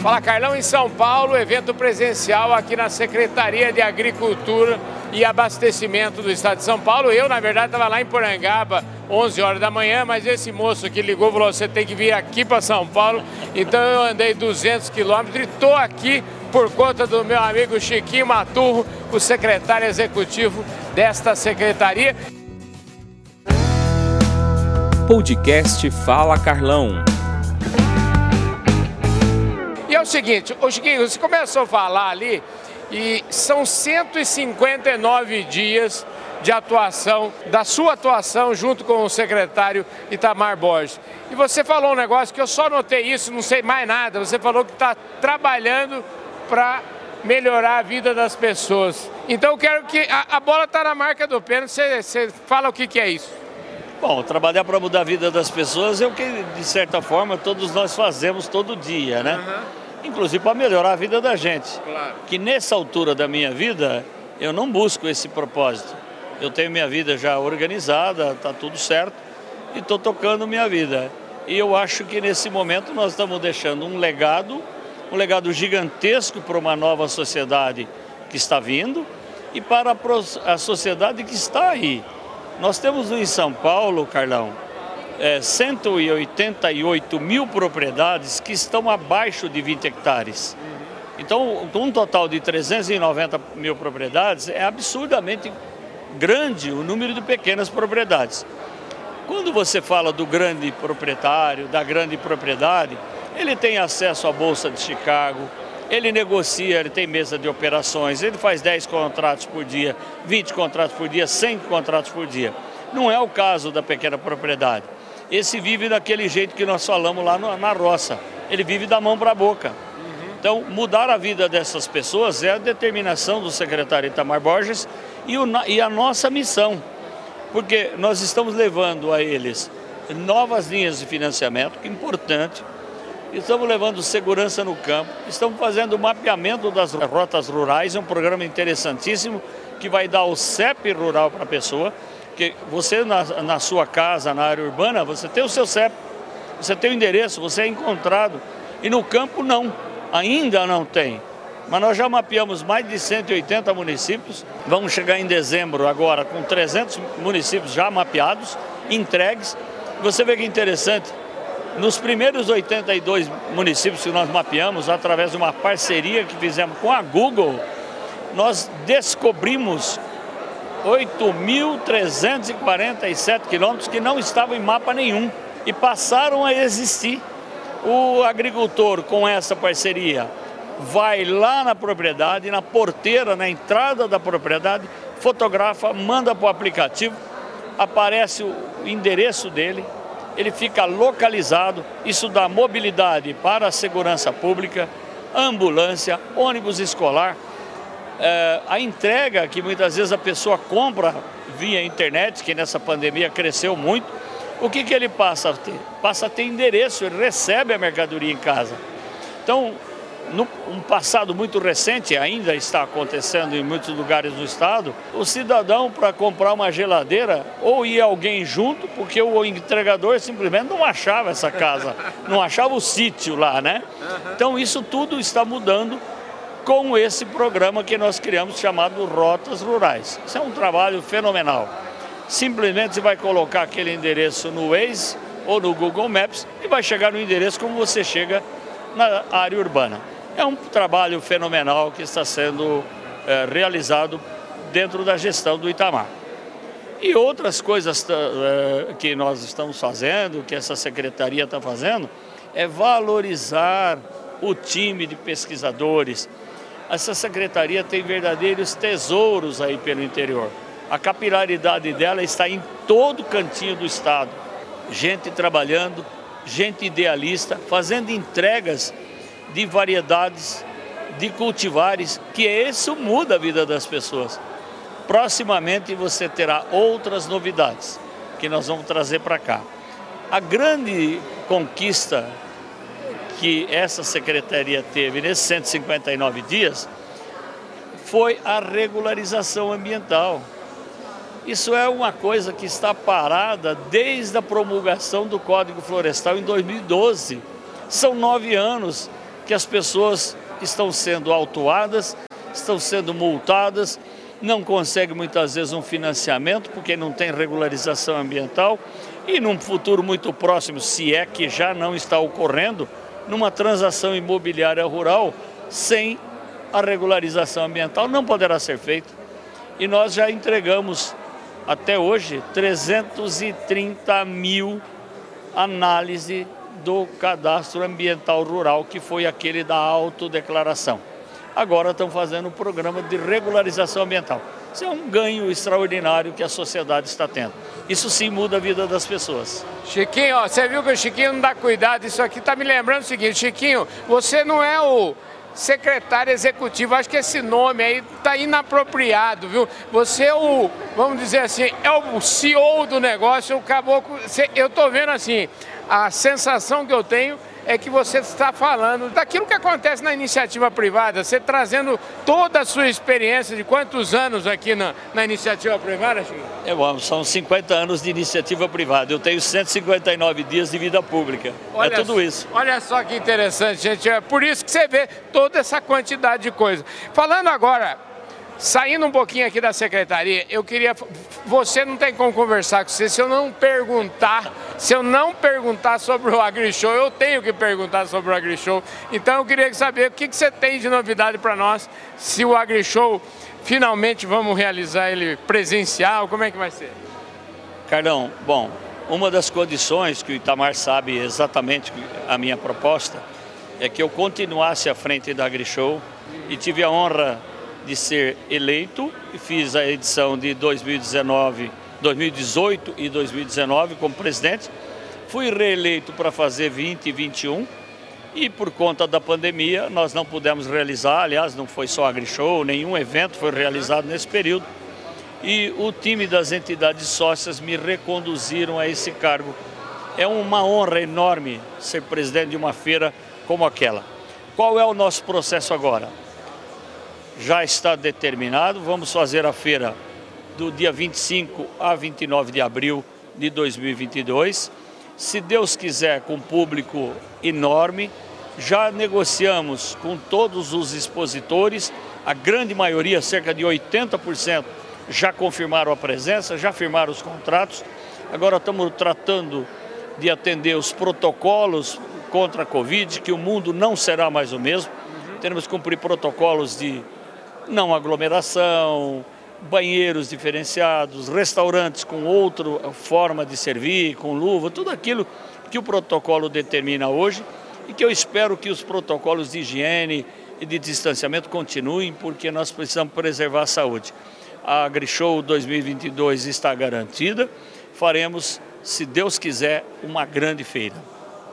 Fala Carlão, em São Paulo, evento presencial aqui na Secretaria de Agricultura e Abastecimento do Estado de São Paulo. Eu, na verdade, estava lá em Porangaba, 11 horas da manhã, mas esse moço que ligou falou: você tem que vir aqui para São Paulo. Então eu andei 200 quilômetros e estou aqui por conta do meu amigo Chiquinho Maturro, o secretário executivo desta secretaria. Podcast Fala Carlão. É o seguinte, o Chiquinho, você começou a falar ali e são 159 dias de atuação, da sua atuação junto com o secretário Itamar Borges. E você falou um negócio que eu só notei isso, não sei mais nada. Você falou que está trabalhando para melhorar a vida das pessoas. Então eu quero que a, a bola está na marca do pênalti. Você, você fala o que, que é isso? Bom, trabalhar para mudar a vida das pessoas é o que, de certa forma, todos nós fazemos todo dia, né? Uhum inclusive para melhorar a vida da gente. Claro. Que nessa altura da minha vida, eu não busco esse propósito. Eu tenho minha vida já organizada, está tudo certo e estou tocando minha vida. E eu acho que nesse momento nós estamos deixando um legado, um legado gigantesco para uma nova sociedade que está vindo e para a sociedade que está aí. Nós temos em São Paulo, Carlão, é, 188 mil propriedades que estão abaixo de 20 hectares. Então, um total de 390 mil propriedades é absurdamente grande o número de pequenas propriedades. Quando você fala do grande proprietário, da grande propriedade, ele tem acesso à Bolsa de Chicago, ele negocia, ele tem mesa de operações, ele faz 10 contratos por dia, 20 contratos por dia, 100 contratos por dia. Não é o caso da pequena propriedade esse vive daquele jeito que nós falamos lá na roça. Ele vive da mão para a boca. Então, mudar a vida dessas pessoas é a determinação do secretário Itamar Borges e, o, e a nossa missão. Porque nós estamos levando a eles novas linhas de financiamento, que é importante. Estamos levando segurança no campo, estamos fazendo o mapeamento das rotas rurais, é um programa interessantíssimo que vai dar o CEP rural para a pessoa porque você na, na sua casa, na área urbana, você tem o seu CEP, você tem o endereço, você é encontrado. E no campo não, ainda não tem. Mas nós já mapeamos mais de 180 municípios. Vamos chegar em dezembro agora com 300 municípios já mapeados, entregues. Você vê que interessante, nos primeiros 82 municípios que nós mapeamos, através de uma parceria que fizemos com a Google, nós descobrimos 8.347 quilômetros que não estavam em mapa nenhum e passaram a existir. O agricultor, com essa parceria, vai lá na propriedade, na porteira, na entrada da propriedade, fotografa, manda para o aplicativo, aparece o endereço dele, ele fica localizado. Isso dá mobilidade para a segurança pública, ambulância, ônibus escolar é, a entrega que muitas vezes a pessoa compra via internet, que nessa pandemia cresceu muito, o que, que ele passa a ter? Passa a ter endereço, ele recebe a mercadoria em casa. Então, no um passado muito recente, ainda está acontecendo em muitos lugares do estado, o cidadão para comprar uma geladeira ou ia alguém junto, porque o entregador simplesmente não achava essa casa, não achava o sítio lá, né? Então isso tudo está mudando com esse programa que nós criamos chamado Rotas Rurais. Isso é um trabalho fenomenal. Simplesmente você vai colocar aquele endereço no Waze ou no Google Maps e vai chegar no endereço como você chega na área urbana. É um trabalho fenomenal que está sendo é, realizado dentro da gestão do Itamar. E outras coisas é, que nós estamos fazendo, que essa secretaria está fazendo, é valorizar o time de pesquisadores, essa secretaria tem verdadeiros tesouros aí pelo interior. A capilaridade dela está em todo cantinho do estado. Gente trabalhando, gente idealista, fazendo entregas de variedades, de cultivares, que isso muda a vida das pessoas. Proximamente você terá outras novidades que nós vamos trazer para cá. A grande conquista que essa secretaria teve nesses 159 dias foi a regularização ambiental. Isso é uma coisa que está parada desde a promulgação do Código Florestal em 2012. São nove anos que as pessoas estão sendo autuadas, estão sendo multadas, não conseguem muitas vezes um financiamento porque não tem regularização ambiental e num futuro muito próximo, se é que já não está ocorrendo, numa transação imobiliária rural sem a regularização ambiental não poderá ser feita. E nós já entregamos até hoje 330 mil análises do cadastro ambiental rural, que foi aquele da autodeclaração. Agora estão fazendo um programa de regularização ambiental. Isso é um ganho extraordinário que a sociedade está tendo. Isso sim muda a vida das pessoas. Chiquinho, ó, você viu que o Chiquinho não dá cuidado. Isso aqui está me lembrando o seguinte, Chiquinho, você não é o secretário executivo. Acho que esse nome aí está inapropriado, viu? Você é o, vamos dizer assim, é o CEO do negócio, o caboclo. Eu estou vendo assim, a sensação que eu tenho é que você está falando daquilo que acontece na iniciativa privada, você trazendo toda a sua experiência de quantos anos aqui na, na iniciativa privada, Chico? É bom, são 50 anos de iniciativa privada. Eu tenho 159 dias de vida pública. É olha, é tudo isso. Olha só que interessante, gente. É por isso que você vê toda essa quantidade de coisa. Falando agora Saindo um pouquinho aqui da secretaria, eu queria. Você não tem como conversar com você se eu não perguntar. Se eu não perguntar sobre o AgriShow, eu tenho que perguntar sobre o AgriShow. Então eu queria saber o que, você tem de novidade para nós. Se o AgriShow finalmente vamos realizar ele presencial, como é que vai ser? Carlão, bom, uma das condições que o Itamar sabe exatamente a minha proposta é que eu continuasse à frente da AgriShow e tive a honra de ser eleito e fiz a edição de 2019, 2018 e 2019 como presidente. Fui reeleito para fazer 20 e 21 e por conta da pandemia nós não pudemos realizar, aliás, não foi só AgriShow, nenhum evento foi realizado nesse período. E o time das entidades sócias me reconduziram a esse cargo. É uma honra enorme ser presidente de uma feira como aquela. Qual é o nosso processo agora? Já está determinado. Vamos fazer a feira do dia 25 a 29 de abril de 2022. Se Deus quiser, com público enorme, já negociamos com todos os expositores, a grande maioria, cerca de 80%, já confirmaram a presença, já firmaram os contratos. Agora estamos tratando de atender os protocolos contra a Covid, que o mundo não será mais o mesmo. Temos que cumprir protocolos de não aglomeração, banheiros diferenciados, restaurantes com outra forma de servir, com luva, tudo aquilo que o protocolo determina hoje e que eu espero que os protocolos de higiene e de distanciamento continuem, porque nós precisamos preservar a saúde. A AgriShow 2022 está garantida, faremos, se Deus quiser, uma grande feira.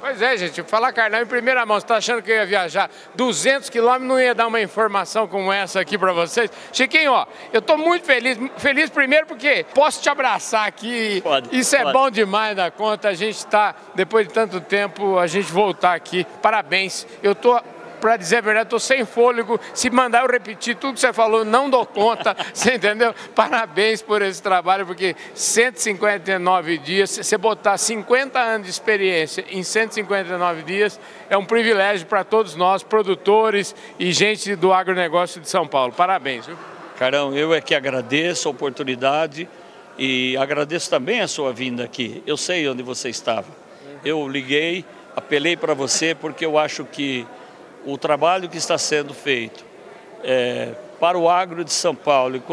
Pois é, gente, falar Carnal em primeira mão, você está achando que eu ia viajar 200 quilômetros, não ia dar uma informação como essa aqui para vocês? Chiquinho, ó, eu estou muito feliz, feliz primeiro porque posso te abraçar aqui, pode, isso é pode. bom demais da conta, a gente está, depois de tanto tempo, a gente voltar aqui, parabéns, eu estou para dizer a verdade, estou sem fôlego. Se mandar eu repetir tudo que você falou, não dou conta. você entendeu? Parabéns por esse trabalho, porque 159 dias, você botar 50 anos de experiência em 159 dias, é um privilégio para todos nós, produtores e gente do agronegócio de São Paulo. Parabéns. Viu? Carão, eu é que agradeço a oportunidade e agradeço também a sua vinda aqui. Eu sei onde você estava. Eu liguei, apelei para você porque eu acho que o trabalho que está sendo feito é, para o agro de São Paulo e,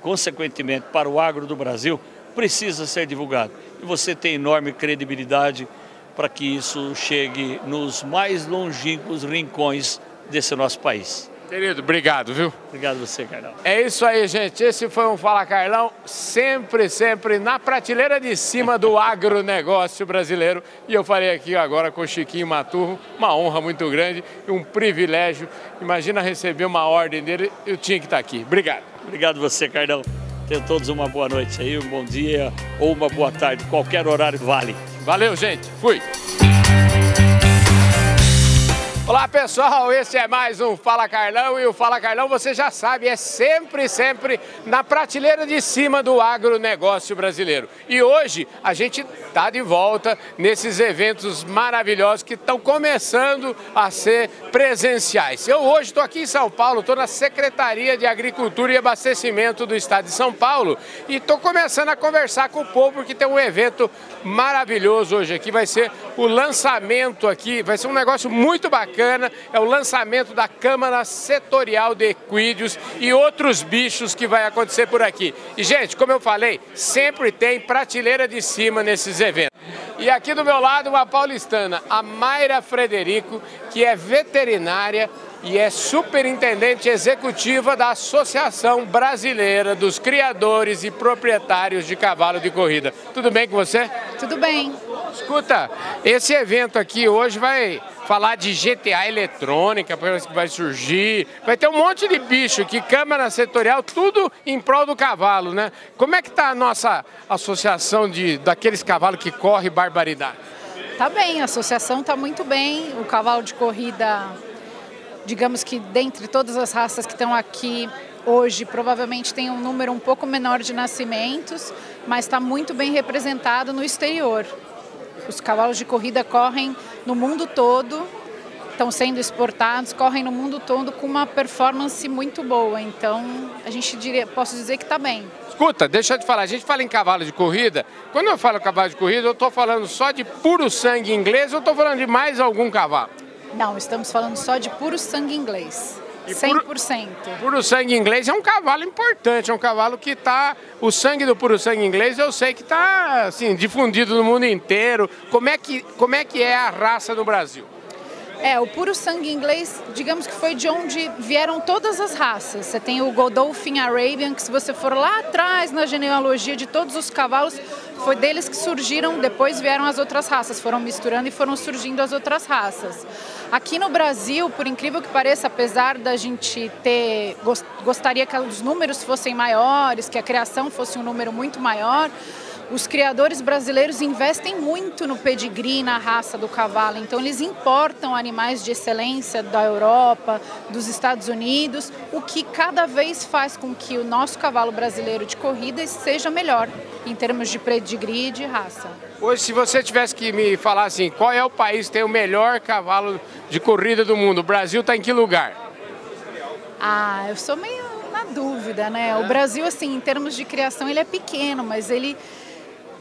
consequentemente, para o agro do Brasil, precisa ser divulgado. E você tem enorme credibilidade para que isso chegue nos mais longínquos rincões desse nosso país. Querido, obrigado, viu? Obrigado você, Carlão. É isso aí, gente. Esse foi um Fala Carlão, sempre, sempre na prateleira de cima do agronegócio brasileiro. E eu falei aqui agora com o Chiquinho Maturro, uma honra muito grande e um privilégio. Imagina receber uma ordem dele, eu tinha que estar aqui. Obrigado. Obrigado você, Carlão. Tenham todos uma boa noite aí, um bom dia ou uma boa tarde, qualquer horário vale. Valeu, gente. Fui. Olá, pessoal, esse é mais um Fala Carlão e o Fala Carlão você já sabe, é sempre, sempre na prateleira de cima do agronegócio brasileiro. E hoje a gente está de volta nesses eventos maravilhosos que estão começando a ser presenciais. Eu hoje estou aqui em São Paulo, estou na Secretaria de Agricultura e Abastecimento do Estado de São Paulo e estou começando a conversar com o povo porque tem um evento maravilhoso hoje aqui, vai ser o lançamento aqui, vai ser um negócio muito bacana é o lançamento da Câmara Setorial de Equídeos e outros bichos que vai acontecer por aqui. E, gente, como eu falei, sempre tem prateleira de cima nesses eventos. E aqui do meu lado, uma paulistana, a Mayra Frederico, que é veterinária e é superintendente executiva da Associação Brasileira dos Criadores e Proprietários de Cavalo de Corrida. Tudo bem com você? Tudo bem. Escuta, esse evento aqui hoje vai falar de GTA eletrônica, que vai surgir, vai ter um monte de bicho aqui, câmara setorial, tudo em prol do cavalo, né? Como é que está a nossa associação de, daqueles cavalos que correm barbaridade? Tá bem, a associação está muito bem, o cavalo de corrida, digamos que dentre todas as raças que estão aqui hoje, provavelmente tem um número um pouco menor de nascimentos, mas está muito bem representado no exterior. Os cavalos de corrida correm no mundo todo, estão sendo exportados, correm no mundo todo com uma performance muito boa. Então, a gente diria, posso dizer que está bem. Escuta, deixa eu te falar, a gente fala em cavalo de corrida. Quando eu falo cavalo de corrida, eu estou falando só de puro sangue inglês ou estou falando de mais algum cavalo? Não, estamos falando só de puro sangue inglês. E 100%. Puro, puro sangue inglês é um cavalo importante, é um cavalo que está... O sangue do puro sangue inglês eu sei que está assim, difundido no mundo inteiro. Como é, que, como é que é a raça no Brasil? É, o puro sangue inglês, digamos que foi de onde vieram todas as raças. Você tem o Godolphin Arabian, que se você for lá atrás na genealogia de todos os cavalos, foi deles que surgiram, depois vieram as outras raças, foram misturando e foram surgindo as outras raças. Aqui no Brasil, por incrível que pareça, apesar da gente ter gostaria que os números fossem maiores, que a criação fosse um número muito maior, os criadores brasileiros investem muito no pedigree, na raça do cavalo. Então, eles importam animais de excelência da Europa, dos Estados Unidos, o que cada vez faz com que o nosso cavalo brasileiro de corrida seja melhor em termos de pedigree e de raça. Hoje, se você tivesse que me falar assim, qual é o país que tem o melhor cavalo de corrida do mundo? O Brasil está em que lugar? Ah, eu sou meio na dúvida, né? O Brasil, assim, em termos de criação, ele é pequeno, mas ele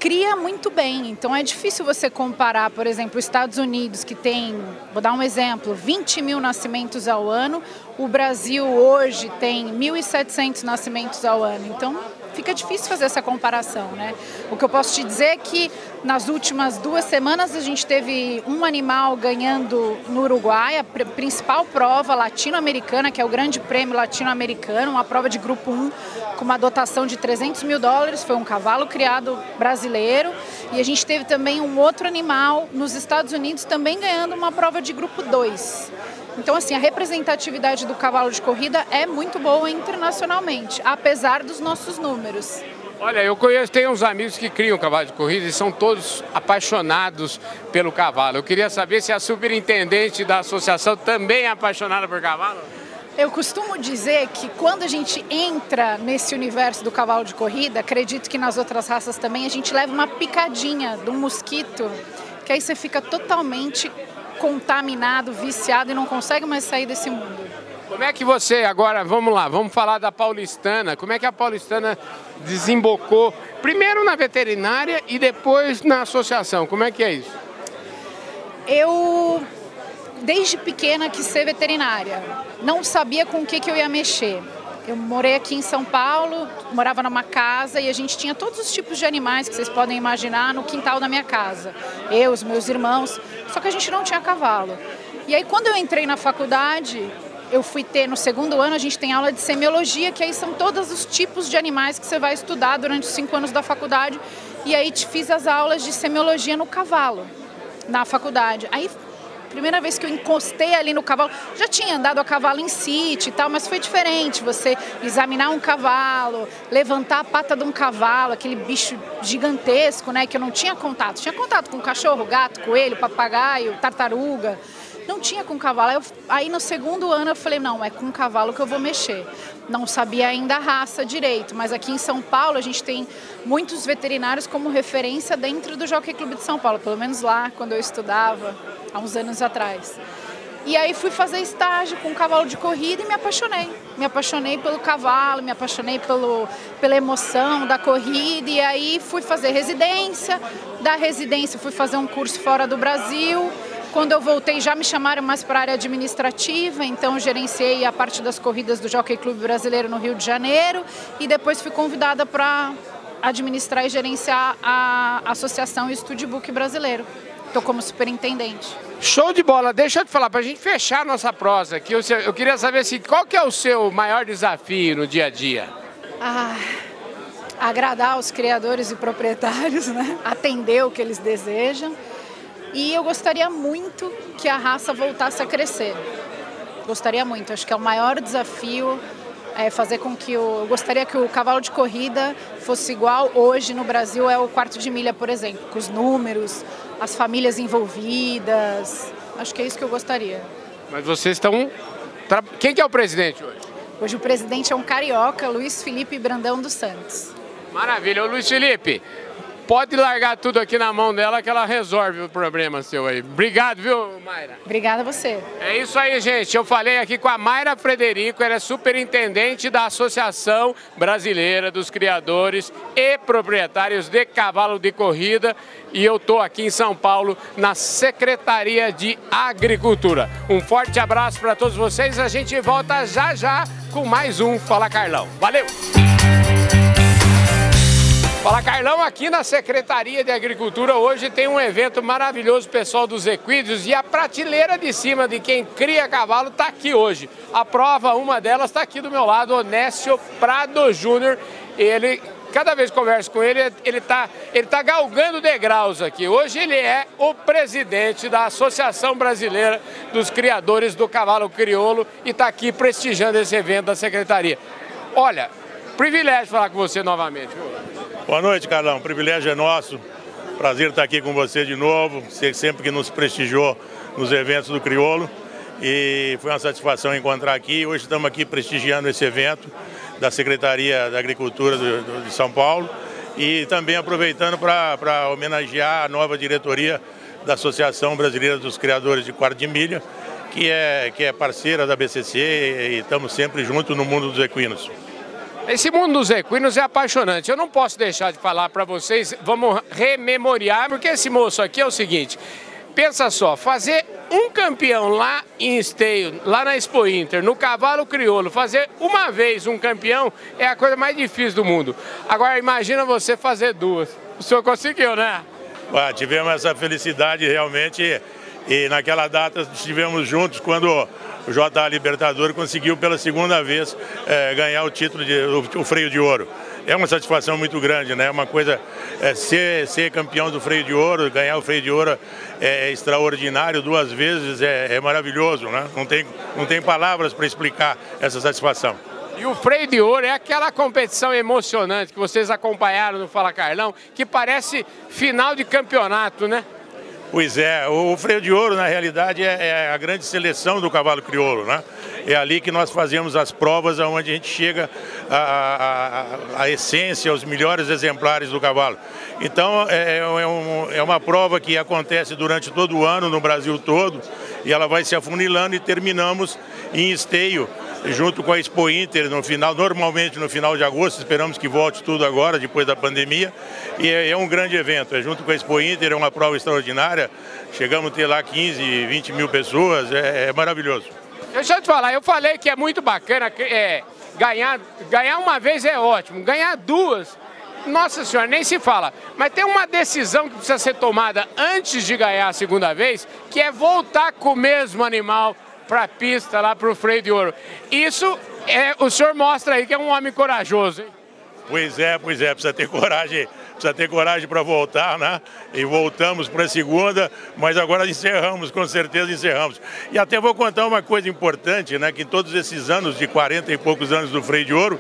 cria muito bem. Então é difícil você comparar, por exemplo, os Estados Unidos, que tem, vou dar um exemplo, 20 mil nascimentos ao ano, o Brasil hoje tem 1.700 nascimentos ao ano. Então fica difícil fazer essa comparação, né? O que eu posso te dizer é que nas últimas duas semanas a gente teve um animal ganhando no Uruguai, a principal prova latino-americana, que é o Grande Prêmio Latino-Americano, uma prova de grupo 1 com uma dotação de 300 mil dólares, foi um cavalo criado brasileiro. E a gente teve também um outro animal nos Estados Unidos também ganhando uma prova de grupo 2. Então, assim, a representatividade do cavalo de corrida é muito boa internacionalmente, apesar dos nossos números. Olha, eu conheço, tenho uns amigos que criam cavalo de corrida e são todos apaixonados pelo cavalo. Eu queria saber se a superintendente da associação também é apaixonada por cavalo. Eu costumo dizer que quando a gente entra nesse universo do cavalo de corrida, acredito que nas outras raças também, a gente leva uma picadinha um mosquito, que aí você fica totalmente contaminado, viciado e não consegue mais sair desse mundo. Como é que você, agora, vamos lá, vamos falar da paulistana. Como é que a paulistana desembocou, primeiro na veterinária e depois na associação? Como é que é isso? Eu, desde pequena, quis ser veterinária. Não sabia com o que, que eu ia mexer. Eu morei aqui em São Paulo, morava numa casa e a gente tinha todos os tipos de animais que vocês podem imaginar no quintal da minha casa. Eu, os meus irmãos, só que a gente não tinha cavalo. E aí quando eu entrei na faculdade, eu fui ter no segundo ano, a gente tem aula de semiologia, que aí são todos os tipos de animais que você vai estudar durante os cinco anos da faculdade. E aí te fiz as aulas de semiologia no cavalo, na faculdade. Aí primeira vez que eu encostei ali no cavalo, já tinha andado a cavalo em sítio e tal, mas foi diferente. Você examinar um cavalo, levantar a pata de um cavalo, aquele bicho gigantesco, né? Que eu não tinha contato. Tinha contato com cachorro, gato, coelho, papagaio, tartaruga. Não tinha com cavalo. Aí, eu, aí no segundo ano eu falei, não, é com cavalo que eu vou mexer. Não sabia ainda a raça direito, mas aqui em São Paulo a gente tem muitos veterinários como referência dentro do Jockey Clube de São Paulo, pelo menos lá quando eu estudava, há uns anos atrás. E aí fui fazer estágio com um cavalo de corrida e me apaixonei. Me apaixonei pelo cavalo, me apaixonei pelo, pela emoção da corrida. E aí fui fazer residência. Da residência fui fazer um curso fora do Brasil. Quando eu voltei já me chamaram mais para a área administrativa, então gerenciei a parte das corridas do Jockey Clube Brasileiro no Rio de Janeiro e depois fui convidada para administrar e gerenciar a Associação Estúdio Book Brasileiro. Estou como superintendente. Show de bola. Deixa eu te falar, para a gente fechar a nossa prosa aqui, eu, eu queria saber assim, qual que é o seu maior desafio no dia a dia? Ah, agradar os criadores e proprietários, né? atender o que eles desejam. E eu gostaria muito que a raça voltasse a crescer. Gostaria muito. Acho que é o maior desafio é fazer com que o, eu gostaria que o cavalo de corrida fosse igual hoje no Brasil é o quarto de milha, por exemplo, com os números, as famílias envolvidas. Acho que é isso que eu gostaria. Mas vocês estão. Quem que é o presidente hoje? Hoje o presidente é um carioca, Luiz Felipe Brandão dos Santos. Maravilha. Ô, Luiz Felipe, pode largar tudo aqui na mão dela que ela resolve o problema seu aí. Obrigado, viu, Mayra? Obrigada a você. É isso aí, gente. Eu falei aqui com a Mayra Frederico, ela é superintendente da Associação Brasileira dos Criadores e Proprietários de Cavalo de Corrida e eu estou aqui em São Paulo na Secretaria de Agricultura. Um forte abraço para todos vocês. A gente volta já já com mais um Fala Carlão. Valeu! Fala Carlão, aqui na Secretaria de Agricultura hoje tem um evento maravilhoso, pessoal dos equídeos, e a prateleira de cima de quem cria cavalo está aqui hoje. A prova, uma delas, está aqui do meu lado, Onésio Prado Júnior. Ele, cada vez que converso com ele, ele está ele tá galgando degraus aqui. Hoje ele é o presidente da Associação Brasileira dos Criadores do Cavalo Crioulo e está aqui prestigiando esse evento da Secretaria. Olha, privilégio falar com você novamente. Viu? Boa noite, Carlão. O privilégio é nosso. Prazer estar aqui com você de novo. Você sempre que nos prestigiou nos eventos do Criolo. E foi uma satisfação encontrar aqui. Hoje estamos aqui prestigiando esse evento da Secretaria da Agricultura de São Paulo. E também aproveitando para homenagear a nova diretoria da Associação Brasileira dos Criadores de Quarto de Milha, que é, que é parceira da BCC e estamos sempre juntos no mundo dos equinos. Esse mundo dos equinos é apaixonante. Eu não posso deixar de falar para vocês, vamos rememoriar, porque esse moço aqui é o seguinte. Pensa só, fazer um campeão lá em Esteio, lá na Expo Inter, no cavalo crioulo, fazer uma vez um campeão é a coisa mais difícil do mundo. Agora imagina você fazer duas. O senhor conseguiu, né? Ué, tivemos essa felicidade realmente e naquela data estivemos juntos quando o JA Libertador conseguiu pela segunda vez é, ganhar o título de o, o, freio de ouro. É uma satisfação muito grande, né? Uma coisa é, ser, ser campeão do freio de ouro, ganhar o freio de ouro é, é extraordinário duas vezes, é, é, maravilhoso, né? Não tem, não tem palavras para explicar essa satisfação. E o freio de ouro é aquela competição emocionante que vocês acompanharam no Fala Carlão, que parece final de campeonato, né? Pois é, o freio de ouro na realidade é, é, a grande seleção do cavalo crioulo, né? É ali que nós fazemos as provas onde a gente chega à essência, aos melhores exemplares do cavalo. Então é, é, um, é uma prova que acontece durante todo o ano no Brasil todo e ela vai se afunilando e terminamos em esteio junto com a Expo Inter no final, normalmente no final de agosto, esperamos que volte tudo agora, depois da pandemia. E é, é um grande evento, é junto com a Expo Inter, é uma prova extraordinária. Chegamos a ter lá 15, 20 mil pessoas, é, é maravilhoso. Deixa eu te falar, eu falei que é muito bacana é, ganhar, ganhar uma vez é ótimo, ganhar duas nossa senhora, nem se fala. Mas tem uma decisão que precisa ser tomada antes de ganhar a segunda vez, que é voltar com o mesmo animal para a pista, lá para o freio de ouro. Isso é, o senhor mostra aí que é um homem corajoso, hein? Pois é, pois é, precisa ter coragem, precisa ter coragem para voltar, né? E voltamos para a segunda, mas agora encerramos, com certeza encerramos. E até vou contar uma coisa importante, né? Que todos esses anos, de 40 e poucos anos do freio de ouro,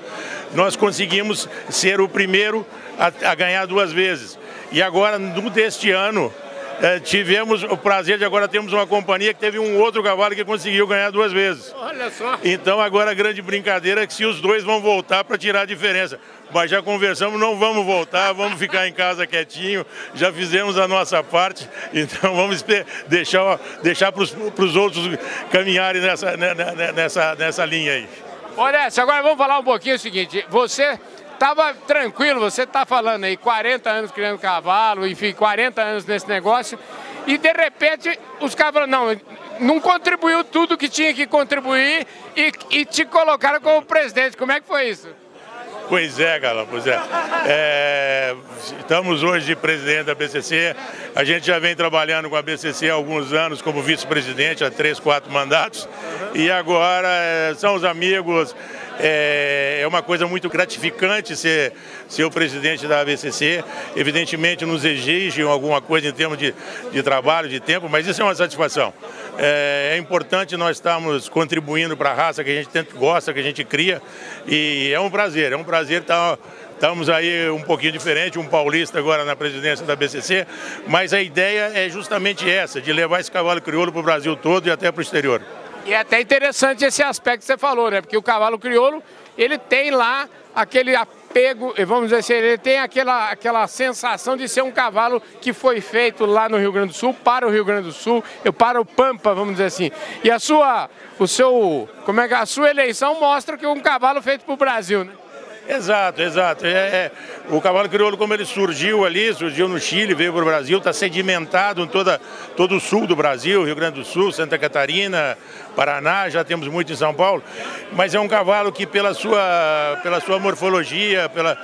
nós conseguimos ser o primeiro a, a ganhar duas vezes. E agora, no deste ano, é, tivemos o prazer de agora termos uma companhia que teve um outro cavalo que conseguiu ganhar duas vezes. Olha só. Então agora a grande brincadeira é que se os dois vão voltar para tirar a diferença. Mas já conversamos, não vamos voltar, vamos ficar em casa quietinho, já fizemos a nossa parte, então vamos deixar, deixar para os outros caminharem nessa, né, né, né, nessa, nessa linha aí. Olha, agora vamos falar um pouquinho o seguinte, você estava tranquilo, você está falando aí 40 anos criando cavalo, enfim, 40 anos nesse negócio, e de repente os cavalos, não, não contribuiu tudo que tinha que contribuir e, e te colocaram como presidente. Como é que foi isso? Pois é, Gala, pois é. é. Estamos hoje de presidente da BCC. A gente já vem trabalhando com a BCC há alguns anos como vice-presidente, há três, quatro mandatos. E agora é, são os amigos, é, é, uma coisa muito gratificante ser, ser o presidente da ABCC. Evidentemente nos exigem alguma coisa em termos de, de trabalho, de tempo, mas isso é uma satisfação. É, é importante nós estarmos contribuindo para a raça que a gente tanto gosta, que a gente cria. E é um prazer, é um prazer estar Estamos aí um pouquinho diferente, um paulista agora na presidência da BCC, mas a ideia é justamente essa, de levar esse cavalo crioulo para o Brasil todo e até para o exterior. E é até interessante esse aspecto que você falou, né? Porque o cavalo crioulo, ele tem lá aquele apego, vamos dizer assim, ele tem aquela, aquela sensação de ser um cavalo que foi feito lá no Rio Grande do Sul, para o Rio Grande do Sul, para o Pampa, vamos dizer assim. E a sua, o seu, como é que a sua eleição mostra que é um cavalo feito para o Brasil, né? Exato, exato. É, é, o cavalo crioulo, como ele surgiu ali, surgiu no Chile, veio para o Brasil, está sedimentado em toda, todo o sul do Brasil, Rio Grande do Sul, Santa Catarina, Paraná, já temos muito em São Paulo. Mas é um cavalo que, pela sua, pela sua morfologia, pela,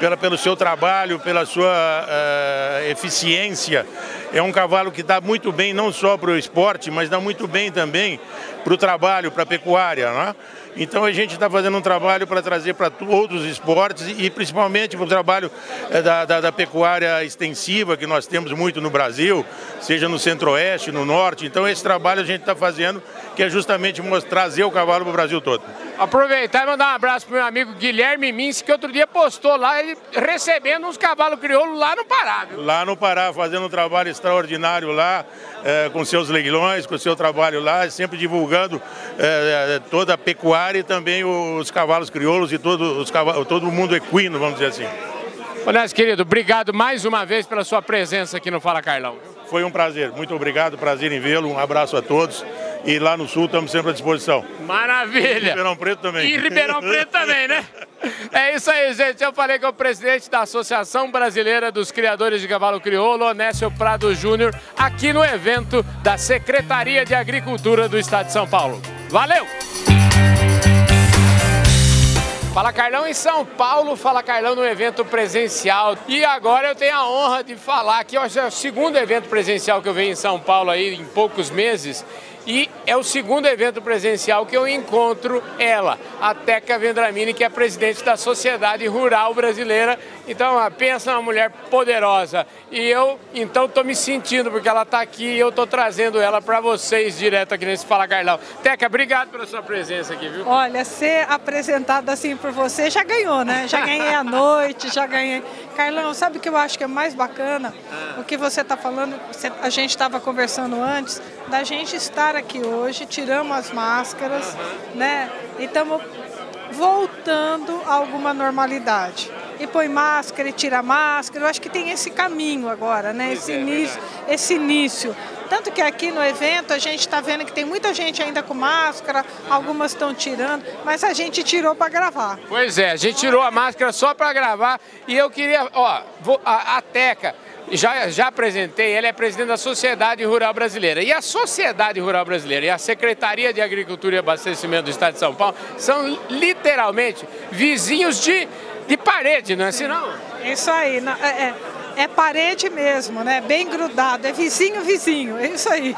pela, pelo seu trabalho, pela sua uh, eficiência, é um cavalo que dá muito bem não só para o esporte, mas dá muito bem também para o trabalho, para a pecuária. Né? Então a gente está fazendo um trabalho para trazer para outros esportes e principalmente para o trabalho eh, da, da, da, pecuária extensiva que nós temos muito no Brasil, seja no centro-oeste, no norte. Então esse trabalho a gente está fazendo que é justamente trazer o cavalo para o Brasil todo. Aproveitar e mandar um abraço para o meu amigo Guilherme Mins, que outro dia postou lá, ele recebendo uns cavalos crioulos lá no Pará. Viu? Lá no Pará, fazendo um trabalho extraordinário lá, é, com seus leilões, com o seu trabalho lá, sempre divulgando é, toda a pecuária e também os cavalos crioulos e todo, os cavalos, todo mundo equino, vamos dizer assim. Onésio, querido, obrigado mais uma vez pela sua presença aqui no Fala Carlão. Foi um prazer, muito obrigado, prazer em vê-lo, um abraço a todos e lá no Sul estamos sempre à disposição. Maravilha! E Ribeirão Preto também. E Ribeirão Preto também, né? É isso aí, gente. Eu falei com o presidente da Associação Brasileira dos Criadores de Cavalo Crioulo, Onésio Prado Júnior, aqui no evento da Secretaria de Agricultura do Estado de São Paulo. Valeu! Fala Carlão em São Paulo, Fala Carlão no evento presencial. E agora eu tenho a honra de falar que é o segundo evento presencial que eu venho em São Paulo aí em poucos meses. E é o segundo evento presencial que eu encontro ela, a Teca Vendramini, que é presidente da Sociedade Rural Brasileira. Então, pensa uma mulher poderosa. E eu, então, estou me sentindo, porque ela está aqui e eu estou trazendo ela para vocês direto aqui nesse Fala Carlão. Teca, obrigado pela sua presença aqui, viu? Olha, ser apresentada assim por você já ganhou, né? Já ganhei a noite, já ganhei. Carlão, sabe o que eu acho que é mais bacana? Ah. O que você está falando, a gente estava conversando antes, da gente estar estar aqui hoje, tiramos as máscaras, né? E estamos voltando a alguma normalidade. E põe máscara e tira máscara. Eu acho que tem esse caminho agora, né? Esse é, início, esse início. Tanto que aqui no evento a gente está vendo que tem muita gente ainda com máscara, algumas estão tirando, mas a gente tirou para gravar. Pois é, a gente tirou a máscara só para gravar e eu queria, ó, a, a Teca, já, já apresentei, ele é presidente da Sociedade Rural Brasileira. E a Sociedade Rural Brasileira e a Secretaria de Agricultura e Abastecimento do Estado de São Paulo são literalmente vizinhos de, de parede, não é assim não? Isso aí, não, é, é, é, parede mesmo, né? Bem grudado, é vizinho, vizinho, é isso aí.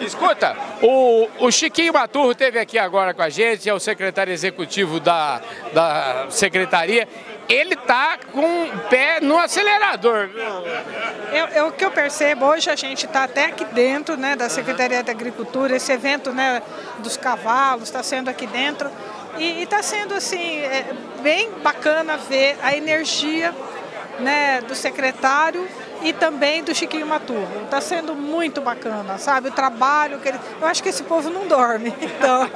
Escuta, o, o Chiquinho Maturro esteve aqui agora com a gente, é o secretário executivo da, da secretaria ele tá com o pé no acelerador. Eu, eu, o que eu percebo, hoje a gente está até aqui dentro né, da Secretaria da Agricultura, esse evento né, dos cavalos está sendo aqui dentro. E está sendo assim, é, bem bacana ver a energia né, do secretário e também do Chiquinho Maturro. Está sendo muito bacana, sabe? O trabalho que ele. Eu acho que esse povo não dorme. Então.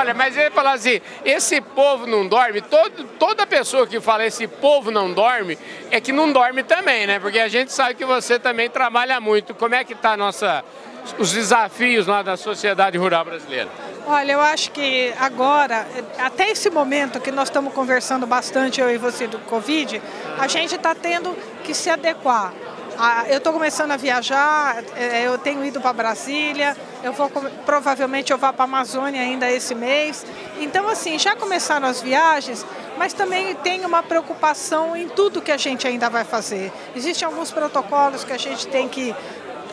Olha, mas ele fala assim, esse povo não dorme, todo, toda pessoa que fala esse povo não dorme, é que não dorme também, né? Porque a gente sabe que você também trabalha muito. Como é que está nossa, os desafios lá da sociedade rural brasileira? Olha, eu acho que agora, até esse momento que nós estamos conversando bastante, eu e você, do Covid, a gente está tendo que se adequar. Eu estou começando a viajar, é, eu tenho ido para Brasília, eu vou provavelmente eu vá para a Amazônia ainda esse mês. Então, assim, já começaram as viagens, mas também tem uma preocupação em tudo que a gente ainda vai fazer. Existem alguns protocolos que a gente tem que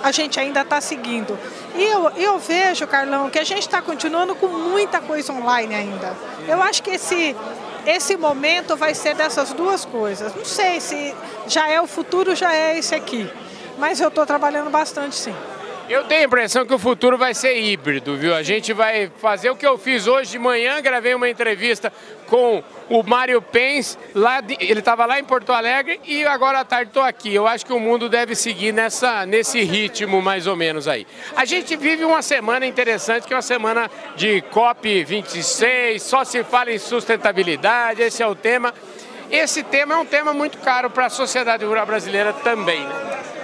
a gente ainda está seguindo. E eu, eu vejo, Carlão, que a gente está continuando com muita coisa online ainda. Eu acho que esse, esse momento vai ser dessas duas coisas. Não sei se já é o futuro, já é esse aqui. Mas eu estou trabalhando bastante, sim. Eu tenho a impressão que o futuro vai ser híbrido, viu? A gente vai fazer o que eu fiz hoje de manhã, gravei uma entrevista com o Mário Pens, lá de, ele estava lá em Porto Alegre e agora à tarde estou aqui. Eu acho que o mundo deve seguir nessa, nesse ritmo mais ou menos aí. A gente vive uma semana interessante, que é uma semana de COP26, só se fala em sustentabilidade, esse é o tema. Esse tema é um tema muito caro para a sociedade rural brasileira também, né?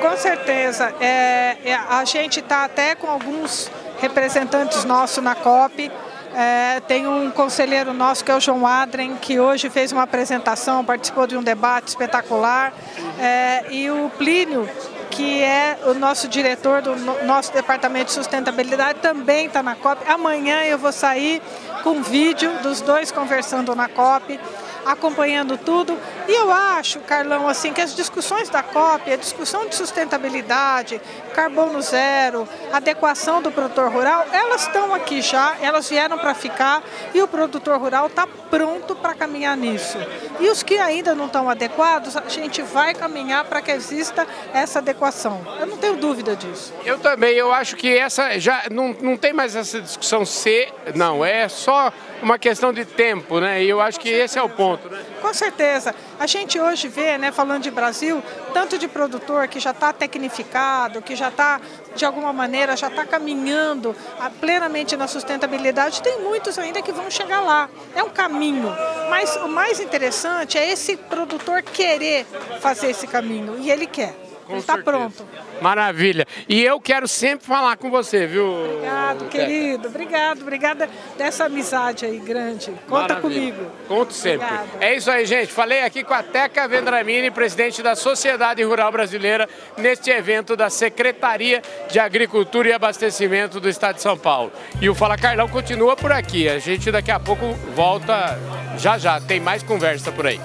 Com certeza. É, é, a gente está até com alguns representantes nossos na COP. É, tem um conselheiro nosso que é o João Adren, que hoje fez uma apresentação, participou de um debate espetacular. É, e o Plínio, que é o nosso diretor do nosso departamento de sustentabilidade, também está na COP. Amanhã eu vou sair com um vídeo dos dois conversando na COP acompanhando tudo. E eu acho, Carlão, assim, que as discussões da COP, a discussão de sustentabilidade, carbono zero, adequação do produtor rural, elas estão aqui já, elas vieram para ficar e o produtor rural está pronto para caminhar nisso. E os que ainda não estão adequados, a gente vai caminhar para que exista essa adequação. Eu não tenho dúvida disso. Eu também, eu acho que essa já não, não tem mais essa discussão se, não, é só uma questão de tempo, né? E eu acho que esse é o ponto, né? Com certeza. A gente hoje vê, né, falando de Brasil, tanto de produtor que já está tecnificado, que já está, de alguma maneira, já está caminhando plenamente na sustentabilidade, tem muitos ainda que vão chegar lá. É um caminho. Mas o mais interessante é esse produtor querer fazer esse caminho. E ele quer. Com está pronto. Maravilha. E eu quero sempre falar com você, viu? Obrigado, querido. Obrigado, obrigada dessa amizade aí grande. Conta Maravilha. comigo. Conto sempre. Obrigada. É isso aí, gente. Falei aqui com a Teca Vendramini, presidente da Sociedade Rural Brasileira, neste evento da Secretaria de Agricultura e Abastecimento do Estado de São Paulo. E o Fala Carlão continua por aqui. A gente daqui a pouco volta já já. Tem mais conversa por aí.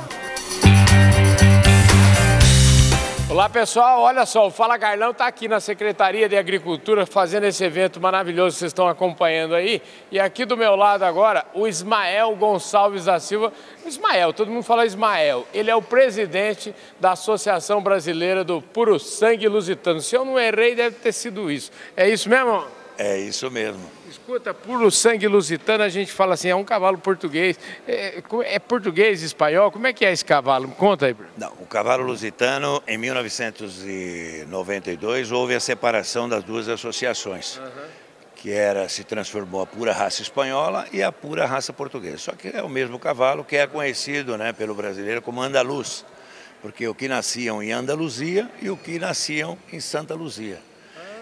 Olá pessoal, olha só, o Fala Carlão está aqui na Secretaria de Agricultura fazendo esse evento maravilhoso que vocês estão acompanhando aí. E aqui do meu lado agora, o Ismael Gonçalves da Silva. Ismael, todo mundo fala Ismael. Ele é o presidente da Associação Brasileira do Puro Sangue Lusitano. Se eu não errei, deve ter sido isso. É isso mesmo? É isso mesmo. Escuta, puro sangue lusitano, a gente fala assim, é um cavalo português. É, é português, espanhol? Como é que é esse cavalo? Conta aí. Não, o cavalo lusitano, em 1992, houve a separação das duas associações. Uhum. Que era, se transformou a pura raça espanhola e a pura raça portuguesa. Só que é o mesmo cavalo que é conhecido né, pelo brasileiro como andaluz. Porque o que nasciam em Andaluzia e o que nasciam em Santa Luzia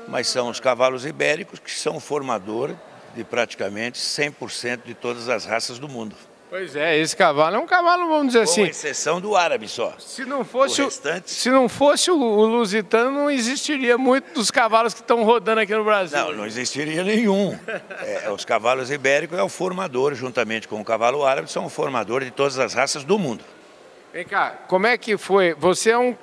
mas são os cavalos ibéricos que são formador de praticamente 100% de todas as raças do mundo. Pois é, esse cavalo é um cavalo, vamos dizer assim. Com exceção do árabe só. Se não fosse o, restante... se não fosse o, o lusitano, não existiria muito dos cavalos que estão rodando aqui no Brasil. Não, não existiria nenhum. é, os cavalos ibéricos é o formador, juntamente com o cavalo árabe, são o formador de todas as raças do mundo. Vem cá, como é que foi? Você é um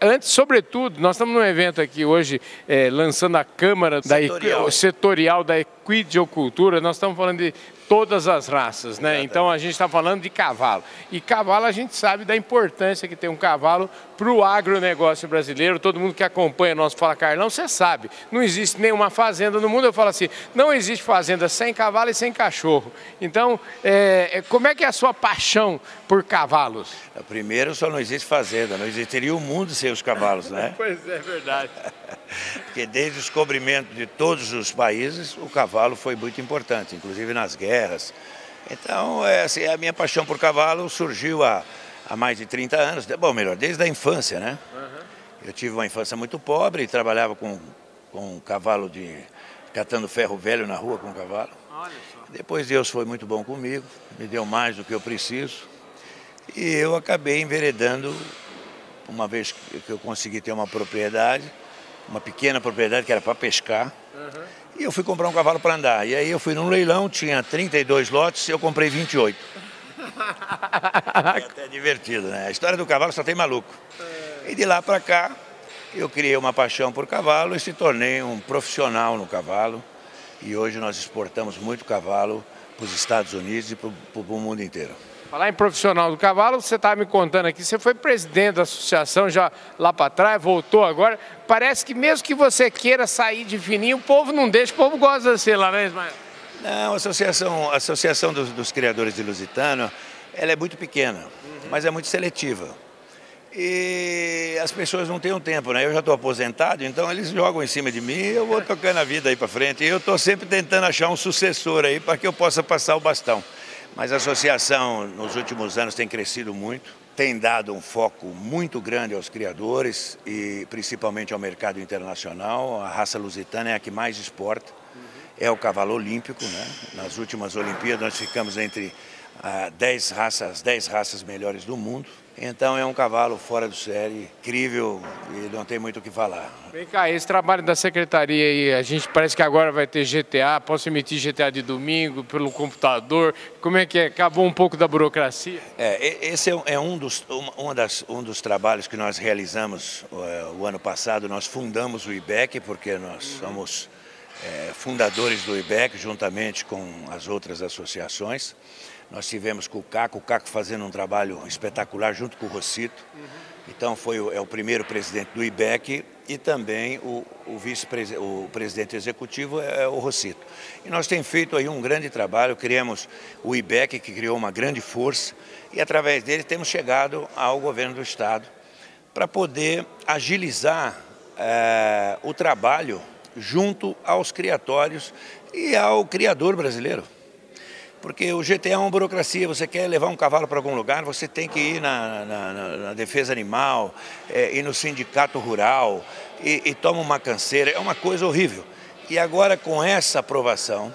antes, sobretudo, nós estamos num evento aqui hoje é, lançando a Câmara setorial da, setorial. da Equidiocultura, nós estamos falando de todas as raças, né? Então a gente está falando de cavalo. E cavalo a gente sabe da importância que tem um cavalo para o agronegócio brasileiro. Todo mundo que acompanha nosso Fala Carlão, você sabe, não existe nenhuma fazenda no mundo. Eu falo assim, não existe fazenda sem cavalo e sem cachorro. Então, é, como é que é a sua paixão por cavalos? Primeiro, só não existe fazenda, não existiria o mundo sem os cavalos, né? pois é, verdade. Porque desde o descobrimento de todos os países, o cavalo foi muito importante, inclusive nas guerras. Então, é, assim, a minha paixão por cavalo surgiu há, há mais de 30 anos, bom, melhor, desde a infância, né? Uhum. Eu tive uma infância muito pobre e trabalhava com, com um cavalo de... catando ferro velho na rua com um cavalo. Depois Deus foi muito bom comigo, me deu mais do que eu preciso. E eu acabei enveredando, uma vez que eu consegui ter uma propriedade, uma pequena propriedade que era para pescar. Uhum. E eu fui comprar um cavalo para andar. E aí eu fui num leilão, tinha 32 lotes eu comprei 28. é até divertido, né? A história do cavalo só tem maluco. E de lá para cá, eu criei uma paixão por cavalo e se tornei um profissional no cavalo. E hoje nós exportamos muito cavalo para os Estados Unidos e para o mundo inteiro. Falar em profissional do cavalo, você estava me contando aqui, você foi presidente da associação já lá para trás, voltou agora. Parece que mesmo que você queira sair de fininho, o povo não deixa, o povo gosta de ser lá, né, Ismael? Não, a associação, a associação dos, dos criadores de Lusitano, ela é muito pequena, uhum. mas é muito seletiva. E as pessoas não têm um tempo, né? Eu já estou aposentado, então eles jogam em cima de mim e eu vou tocando a vida aí para frente. E eu estou sempre tentando achar um sucessor aí para que eu possa passar o bastão. Mas a associação nos últimos anos tem crescido muito, tem dado um foco muito grande aos criadores e principalmente ao mercado internacional. A raça lusitana é a que mais exporta, é o cavalo olímpico. Né? Nas últimas Olimpíadas nós ficamos entre ah, 10 raças, as 10 raças melhores do mundo. Então é um cavalo fora do série, incrível e não tem muito o que falar. Vem cá, esse trabalho da secretaria aí, a gente parece que agora vai ter GTA, posso emitir GTA de domingo pelo computador, como é que é? Acabou um pouco da burocracia? É, esse é, é um dos, um, das, um dos trabalhos que nós realizamos é, o ano passado, nós fundamos o IBEC, porque nós somos é, fundadores do IBEC, juntamente com as outras associações. Nós tivemos com o Caco, o Caco fazendo um trabalho espetacular junto com o Rocito. Então foi é o primeiro presidente do IBEC e também o, o vice-presidente, o presidente executivo é, é o Rocito. E nós temos feito aí um grande trabalho, criamos o IBEC, que criou uma grande força, e através dele temos chegado ao governo do Estado para poder agilizar é, o trabalho junto aos criatórios e ao criador brasileiro. Porque o GTA é uma burocracia, você quer levar um cavalo para algum lugar, você tem que ir na, na, na defesa animal, é, ir no sindicato rural, e, e toma uma canseira, é uma coisa horrível. E agora com essa aprovação,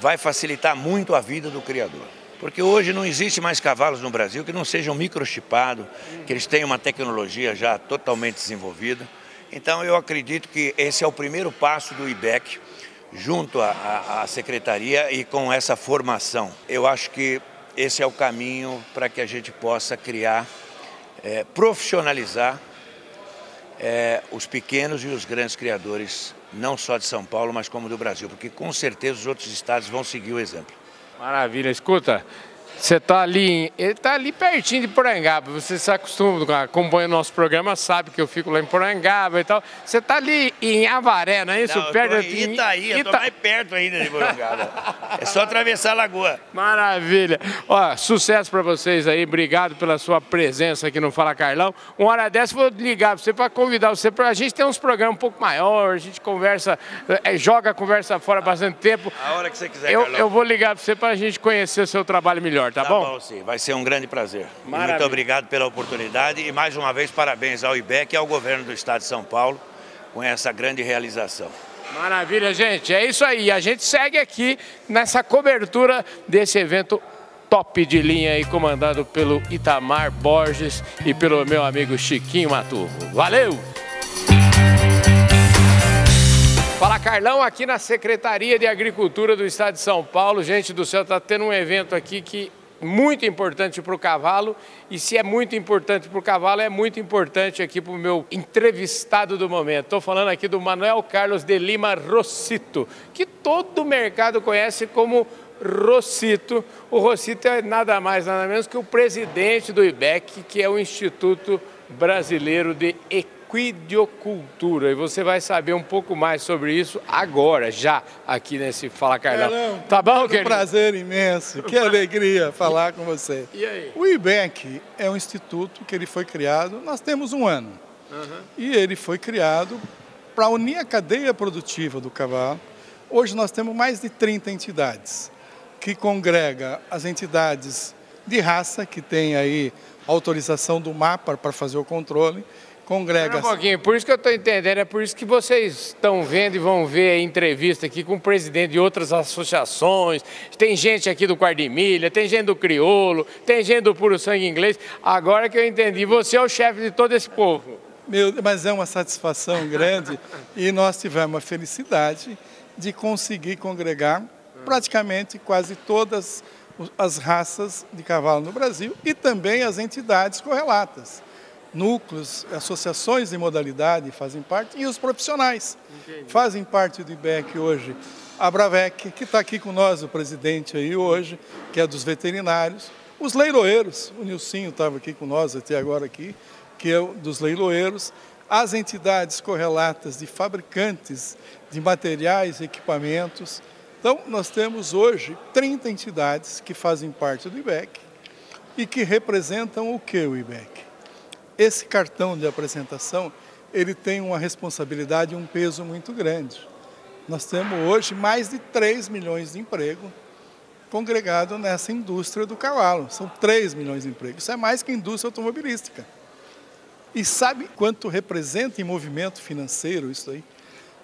vai facilitar muito a vida do criador. Porque hoje não existe mais cavalos no Brasil que não sejam microchipados, que eles tenham uma tecnologia já totalmente desenvolvida. Então eu acredito que esse é o primeiro passo do IBEC, junto à, à secretaria e com essa formação. Eu acho que esse é o caminho para que a gente possa criar, é, profissionalizar é, os pequenos e os grandes criadores, não só de São Paulo, mas como do Brasil, porque com certeza os outros estados vão seguir o exemplo. Maravilha. Escuta, você está ali, ele está ali pertinho de Porangaba. Você se acostuma, acompanha o nosso programa, sabe que eu fico lá em Porangaba e tal. Você está ali em Avaré, não é isso? Não, perto em Itaí, eu estou mais perto ainda de Porangaba. é só atravessar a lagoa. Maravilha. Ó, sucesso para vocês aí. Obrigado pela sua presença aqui no Fala Carlão. Uma hora dessa vou ligar para você para convidar você para a gente ter uns programas um pouco maiores. A gente conversa, é, joga a conversa fora bastante tempo. A hora que você quiser, eu, eu vou ligar para você para a gente conhecer o seu trabalho melhor tá, tá bom? bom? sim. Vai ser um grande prazer. Muito obrigado pela oportunidade e mais uma vez parabéns ao IBEC e ao governo do estado de São Paulo com essa grande realização. Maravilha, gente. É isso aí. A gente segue aqui nessa cobertura desse evento top de linha aí, comandado pelo Itamar Borges e pelo meu amigo Chiquinho Maturro. Valeu! Fala Carlão, aqui na Secretaria de Agricultura do Estado de São Paulo. Gente do céu, está tendo um evento aqui que é muito importante para o cavalo. E se é muito importante para o cavalo, é muito importante aqui para o meu entrevistado do momento. Estou falando aqui do Manuel Carlos de Lima Rossito, que todo o mercado conhece como Rossito. O Rossito é nada mais, nada menos que o presidente do IBEC, que é o Instituto Brasileiro de Equidiocultura. E você vai saber um pouco mais sobre isso agora, já aqui nesse Fala Carlão. Carlão tá bom, um querido? prazer imenso, que alegria falar com você. E aí? O IBEC é um instituto que ele foi criado, nós temos um ano. E ele foi criado para unir a cadeia produtiva do cavalo. Hoje nós temos mais de 30 entidades, que congrega as entidades de raça, que tem aí autorização do MAPA para fazer o controle, congrega... Um pouquinho, por isso que eu estou entendendo, é por isso que vocês estão vendo e vão ver a entrevista aqui com o presidente de outras associações, tem gente aqui do Quardimilha, tem gente do Criolo, tem gente do Puro Sangue Inglês, agora que eu entendi, você é o chefe de todo esse povo. Meu, mas é uma satisfação grande e nós tivemos a felicidade de conseguir congregar praticamente quase todas as raças de cavalo no Brasil e também as entidades correlatas. Núcleos, associações de modalidade fazem parte e os profissionais Entendi. fazem parte do IBEC hoje. A Bravec, que está aqui com nós, o presidente aí hoje, que é dos veterinários. Os leiloeiros, o Nilcinho estava aqui com nós até agora aqui, que é dos leiloeiros, as entidades correlatas de fabricantes de materiais e equipamentos. Então, nós temos hoje 30 entidades que fazem parte do IBEC e que representam o que o IBEC? Esse cartão de apresentação, ele tem uma responsabilidade e um peso muito grande. Nós temos hoje mais de 3 milhões de empregos congregados nessa indústria do cavalo. São 3 milhões de empregos. Isso é mais que a indústria automobilística. E sabe quanto representa em movimento financeiro isso aí?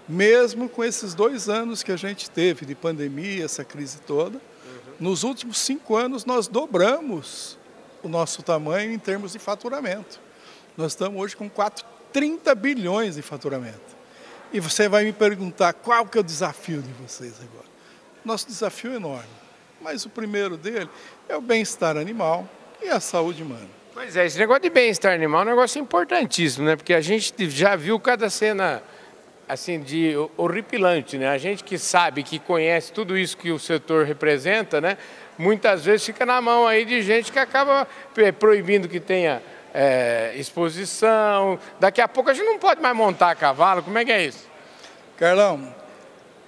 Mesmo com esses dois anos que a gente teve de pandemia, essa crise toda, uhum. nos últimos cinco anos nós dobramos o nosso tamanho em termos de faturamento. Nós estamos hoje com 4, 30 bilhões de faturamento. E você vai me perguntar qual que é o desafio de vocês agora. Nosso desafio é enorme, mas o primeiro dele é o bem-estar animal e a saúde humana. Pois é, esse negócio de bem-estar animal é um negócio importantíssimo, né? Porque a gente já viu cada cena assim de horripilante, né? A gente que sabe, que conhece tudo isso que o setor representa, né? Muitas vezes fica na mão aí de gente que acaba proibindo que tenha é, exposição. Daqui a pouco a gente não pode mais montar cavalo. Como é que é isso? Carlão,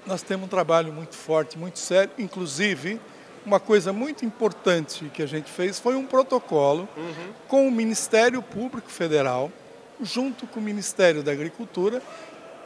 nós temos um trabalho muito forte, muito sério, inclusive uma coisa muito importante que a gente fez foi um protocolo uhum. com o Ministério Público Federal, junto com o Ministério da Agricultura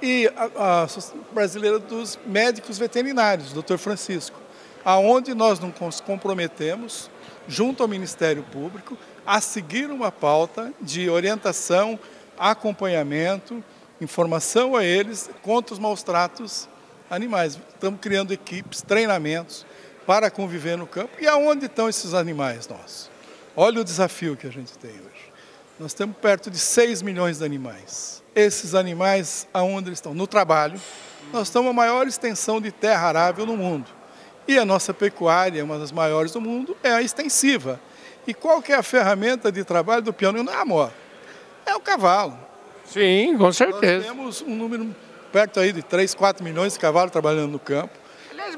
e a, a Brasileira dos Médicos Veterinários, Dr. Francisco, aonde nós nos comprometemos, junto ao Ministério Público, a seguir uma pauta de orientação, acompanhamento, informação a eles contra os maus tratos animais. Estamos criando equipes, treinamentos, para conviver no campo. E aonde estão esses animais nossos? Olha o desafio que a gente tem hoje. Nós temos perto de 6 milhões de animais. Esses animais, aonde eles estão? No trabalho. Nós estamos a maior extensão de terra arável no mundo. E a nossa pecuária, uma das maiores do mundo, é a extensiva. E qual que é a ferramenta de trabalho do peão? Não é a moto, é o cavalo. Sim, com certeza. Nós temos um número perto aí de 3, 4 milhões de cavalos trabalhando no campo.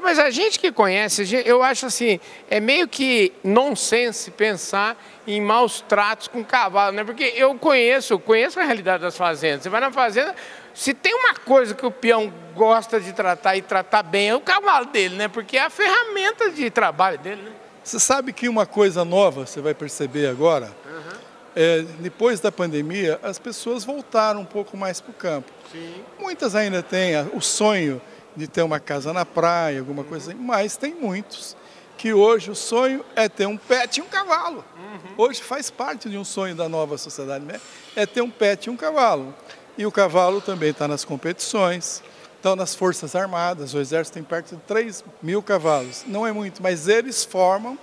Mas a gente que conhece, eu acho assim, é meio que nonsense pensar em maus tratos com cavalo, né? Porque eu conheço, conheço a realidade das fazendas. Você vai na fazenda, se tem uma coisa que o peão gosta de tratar e tratar bem, é o cavalo dele, né? Porque é a ferramenta de trabalho dele, né? Você sabe que uma coisa nova, você vai perceber agora, uhum. é, depois da pandemia, as pessoas voltaram um pouco mais para o campo. Sim. Muitas ainda têm o sonho de ter uma casa na praia, alguma coisa assim, mas tem muitos que hoje o sonho é ter um pet e um cavalo. Uhum. Hoje faz parte de um sonho da nova sociedade, né? é ter um pet e um cavalo. E o cavalo também está nas competições, estão nas Forças Armadas, o Exército tem perto de 3 mil cavalos. Não é muito, mas eles formam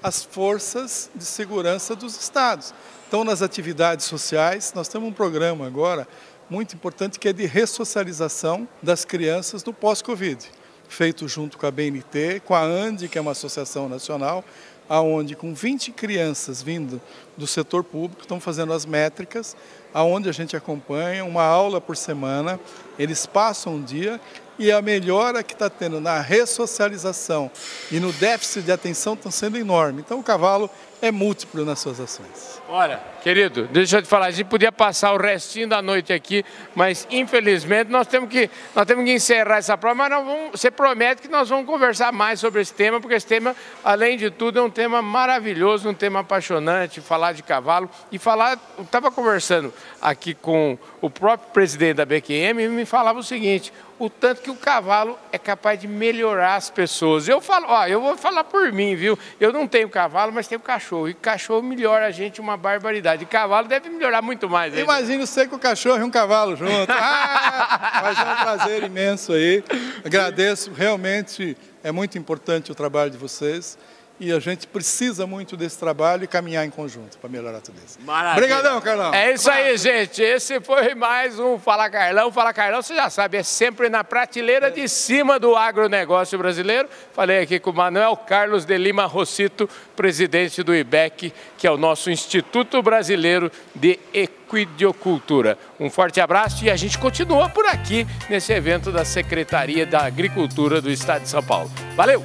as forças de segurança dos estados. Estão nas atividades sociais, nós temos um programa agora muito importante que é de ressocialização das crianças no pós-Covid, feito junto com a BNT, com a ANDI, que é uma associação nacional, aonde com 20 crianças vindo do setor público estão fazendo as métricas, aonde a gente acompanha uma aula por semana, eles passam um dia e a melhora que está tendo na ressocialização e no déficit de atenção estão sendo enorme. Então o cavalo é múltiplo nas suas ações. Olha, querido, deixa eu te falar, a gente podia passar o restinho da noite aqui, mas infelizmente nós temos que, nós temos que encerrar essa prova, mas vamos, você promete que nós vamos conversar mais sobre esse tema, porque esse tema, além de tudo, é um tema maravilhoso, um tema apaixonante, falar de cavalo e falar, eu estava conversando aqui com o próprio presidente da BQM e me falava o seguinte, o tanto que o cavalo é capaz de melhorar as pessoas. Eu falo, ó, eu vou falar por mim, viu? Eu não tenho cavalo, mas tenho cachorro. E cachorro melhora a gente uma barbaridade. E cavalo deve melhorar muito mais. Imagina você com o cachorro e um cavalo junto. Ah, mas é um prazer imenso aí. Agradeço, realmente é muito importante o trabalho de vocês e a gente precisa muito desse trabalho e caminhar em conjunto para melhorar tudo isso. Maravilha. Obrigadão, Carlão. É isso aí, gente. Esse foi mais um Fala Carlão. Fala Carlão, você já sabe, é sempre na prateleira de cima do agronegócio brasileiro. Falei aqui com o Manuel Carlos de Lima Rossito, presidente do IBEC, que é o nosso Instituto Brasileiro de Equidiocultura. Um forte abraço e a gente continua por aqui nesse evento da Secretaria da Agricultura do Estado de São Paulo. Valeu!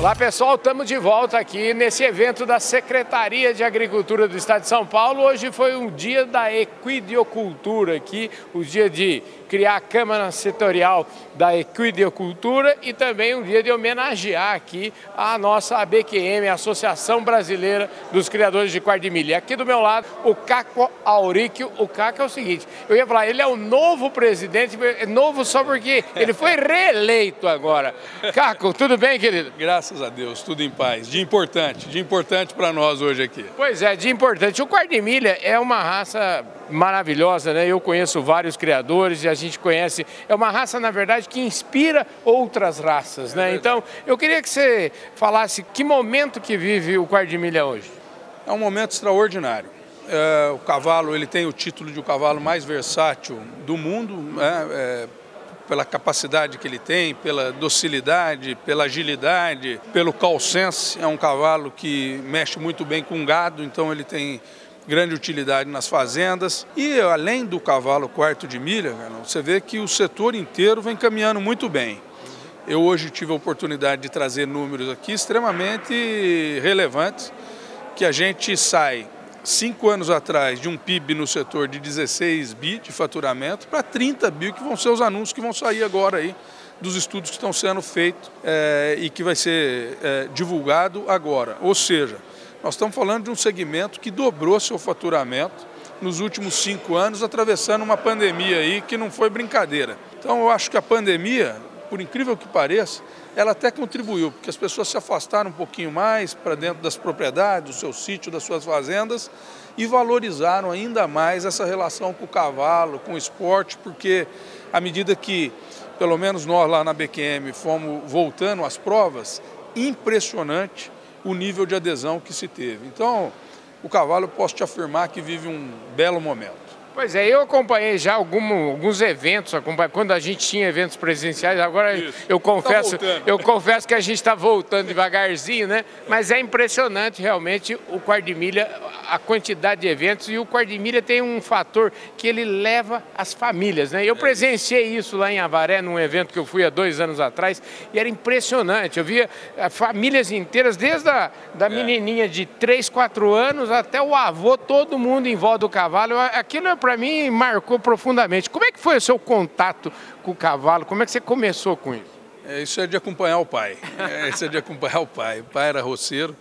Olá pessoal, estamos de volta aqui nesse evento da Secretaria de Agricultura do Estado de São Paulo. Hoje foi um dia da equidiocultura aqui, o dia de criar a Câmara Setorial da Equidiocultura e também um dia de homenagear aqui a nossa ABQM, a Associação Brasileira dos Criadores de Quarto de Milha. Aqui do meu lado, o Caco Auríquio. O Caco é o seguinte, eu ia falar, ele é o novo presidente, é novo só porque ele foi reeleito agora. Caco, tudo bem, querido? Graças a Deus, tudo em paz. Dia importante, dia importante para nós hoje aqui. Pois é, dia importante. O quarto de milha é uma raça maravilhosa, né? Eu conheço vários criadores e a gente conhece. É uma raça, na verdade, que inspira outras raças, né? Então, eu queria que você falasse que momento que vive o quarto de milha hoje. É um momento extraordinário. É, o cavalo, ele tem o título de o cavalo mais versátil do mundo, né? É, pela capacidade que ele tem, pela docilidade, pela agilidade, pelo calcense. É um cavalo que mexe muito bem com gado, então ele tem grande utilidade nas fazendas. E além do cavalo quarto de milha, você vê que o setor inteiro vem caminhando muito bem. Eu hoje tive a oportunidade de trazer números aqui extremamente relevantes, que a gente sai cinco anos atrás de um PIB no setor de 16 bi de faturamento para 30 bi, que vão ser os anúncios que vão sair agora aí dos estudos que estão sendo feitos é, e que vai ser é, divulgado agora. Ou seja, nós estamos falando de um segmento que dobrou seu faturamento nos últimos cinco anos, atravessando uma pandemia aí que não foi brincadeira. Então eu acho que a pandemia, por incrível que pareça, ela até contribuiu, porque as pessoas se afastaram um pouquinho mais para dentro das propriedades, do seu sítio, das suas fazendas e valorizaram ainda mais essa relação com o cavalo, com o esporte, porque à medida que, pelo menos nós lá na BQM, fomos voltando às provas, impressionante o nível de adesão que se teve. Então, o cavalo, posso te afirmar que vive um belo momento. Pois é, eu acompanhei já algum, alguns eventos, quando a gente tinha eventos presenciais, agora Isso. eu tá confesso, tá eu confesso que a gente está voltando devagarzinho, né? Mas é impressionante realmente o quarto de milha, a quantidade de eventos e o quarto de milha tem um fator que ele leva as famílias, né? Eu é. presenciei isso lá em Avaré, num evento que eu fui há dois anos atrás, e era impressionante. Eu via eh, famílias inteiras, desde a da é. menininha de 3, 4 anos até o avô, todo mundo em volta do cavalo. Aquilo é para mim marcou profundamente. Como é que foi o seu contato com o cavalo? Como é que você começou com isso? É, isso é de acompanhar o pai. É, isso é de acompanhar o pai. O pai era roceiro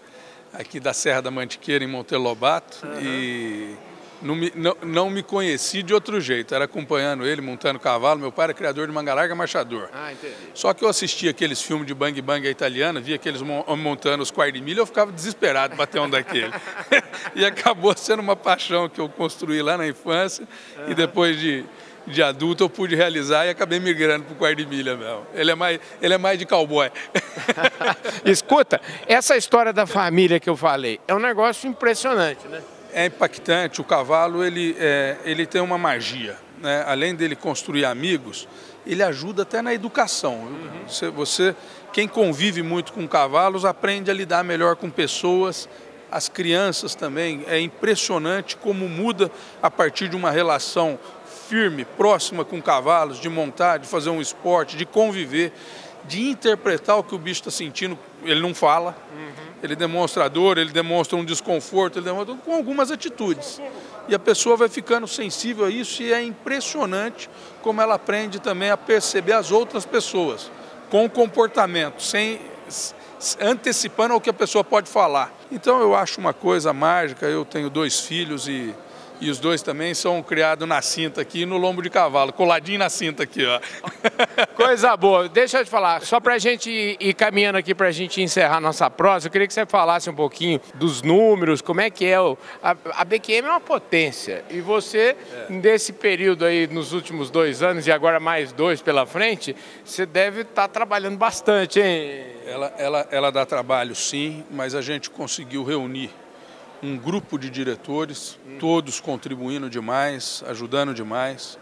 aqui da Serra da Mantiqueira, em Monteiro Lobato, uhum. e não me, não, não me conheci de outro jeito. Era acompanhando ele, montando cavalo. Meu pai era criador de manga larga, marchador. Ah, entendi. Só que eu assistia aqueles filmes de bang bang italiana, via aqueles montando os quartos de milha, eu ficava desesperado para ter um daquele. e acabou sendo uma paixão que eu construí lá na infância uhum. e depois de de adulto eu pude realizar e acabei migrando para o quarto de milha mesmo. Ele é mais, ele é mais de cowboy. Escuta, essa história da família que eu falei é um negócio impressionante, né? É impactante. O cavalo ele, é, ele tem uma magia. Né? Além dele construir amigos, ele ajuda até na educação. Uhum. Você, você, quem convive muito com cavalos, aprende a lidar melhor com pessoas. As crianças também. É impressionante como muda a partir de uma relação firme, próxima com cavalos, de montar, de fazer um esporte, de conviver, de interpretar o que o bicho está sentindo. Ele não fala, uhum. ele demonstra dor, ele demonstra um desconforto, ele demonstra com algumas atitudes. E a pessoa vai ficando sensível a isso e é impressionante como ela aprende também a perceber as outras pessoas com o comportamento, sem antecipando o que a pessoa pode falar. Então eu acho uma coisa mágica, eu tenho dois filhos e e os dois também são criados na cinta aqui, no lombo de cavalo, coladinho na cinta aqui, ó. Coisa boa. Deixa eu te falar, só para a gente ir caminhando aqui para a gente encerrar nossa prosa, eu queria que você falasse um pouquinho dos números, como é que é o... A, a BQM é uma potência e você, é. nesse período aí, nos últimos dois anos e agora mais dois pela frente, você deve estar tá trabalhando bastante, hein? Ela, ela, ela dá trabalho sim, mas a gente conseguiu reunir um grupo de diretores, todos contribuindo demais, ajudando demais,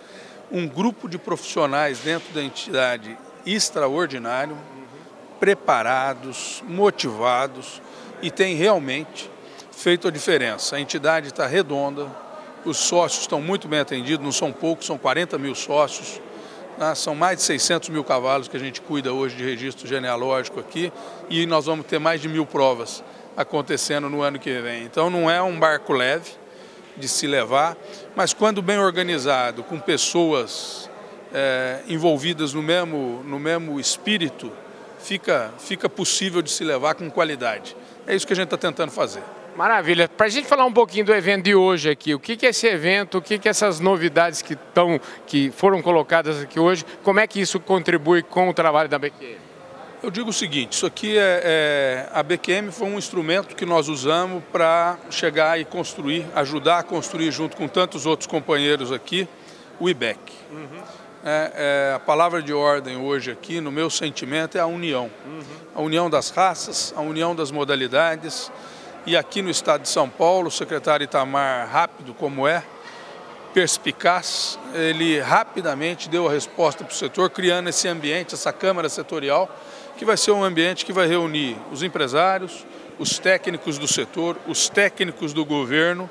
um grupo de profissionais dentro da entidade extraordinário, preparados, motivados e tem realmente feito a diferença. A entidade está redonda, os sócios estão muito bem atendidos, não são poucos, são 40 mil sócios, né? são mais de 600 mil cavalos que a gente cuida hoje de registro genealógico aqui e nós vamos ter mais de mil provas acontecendo no ano que vem. Então não é um barco leve de se levar, mas quando bem organizado, com pessoas é, envolvidas no mesmo, no mesmo espírito, fica, fica possível de se levar com qualidade. É isso que a gente está tentando fazer. Maravilha. Para a gente falar um pouquinho do evento de hoje aqui, o que, que é esse evento, o que, que essas novidades que, tão, que foram colocadas aqui hoje, como é que isso contribui com o trabalho da BQM? Eu digo o seguinte, isso aqui é, é, a BQM foi um instrumento que nós usamos para chegar e construir, ajudar a construir junto com tantos outros companheiros aqui, o IBEC. Uhum. É, é, a palavra de ordem hoje aqui, no meu sentimento, é a união. Uhum. A união das raças, a união das modalidades. E aqui no estado de São Paulo, o secretário Itamar, rápido como é, perspicaz, ele rapidamente deu a resposta para o setor, criando esse ambiente, essa Câmara Setorial, que vai ser um ambiente que vai reunir os empresários, os técnicos do setor, os técnicos do governo,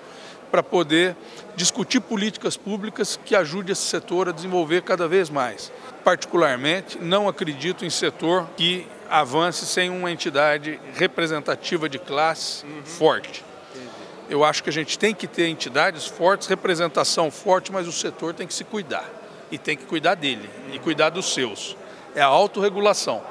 para poder discutir políticas públicas que ajudem esse setor a desenvolver cada vez mais. Particularmente, não acredito em setor que avance sem uma entidade representativa de classe uhum. forte. Eu acho que a gente tem que ter entidades fortes, representação forte, mas o setor tem que se cuidar. E tem que cuidar dele, e cuidar dos seus. É a autorregulação.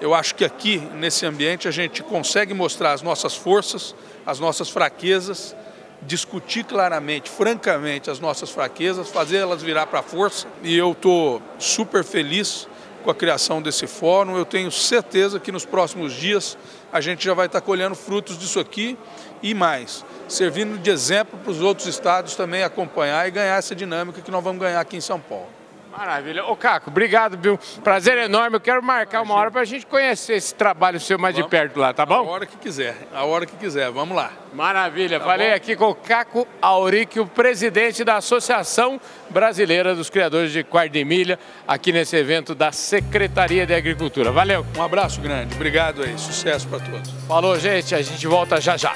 Eu acho que aqui, nesse ambiente, a gente consegue mostrar as nossas forças, as nossas fraquezas, discutir claramente, francamente, as nossas fraquezas, fazer elas virar para força. E eu estou super feliz com a criação desse fórum. Eu tenho certeza que nos próximos dias a gente já vai estar colhendo frutos disso aqui e mais, servindo de exemplo para os outros estados também acompanhar e ganhar essa dinâmica que nós vamos ganhar aqui em São Paulo. Maravilha. Ô, Caco, obrigado, viu? Prazer enorme. Eu quero marcar uma hora para a gente conhecer esse trabalho seu mais Vamos, de perto lá, tá bom? A hora que quiser, a hora que quiser. Vamos lá. Maravilha. Tá Falei bom? aqui com o Caco Auríquio, presidente da Associação Brasileira dos Criadores de Quarto de Milha, aqui nesse evento da Secretaria de Agricultura. Valeu. Um abraço grande. Obrigado aí. Sucesso para todos. Falou, gente. A gente volta já já.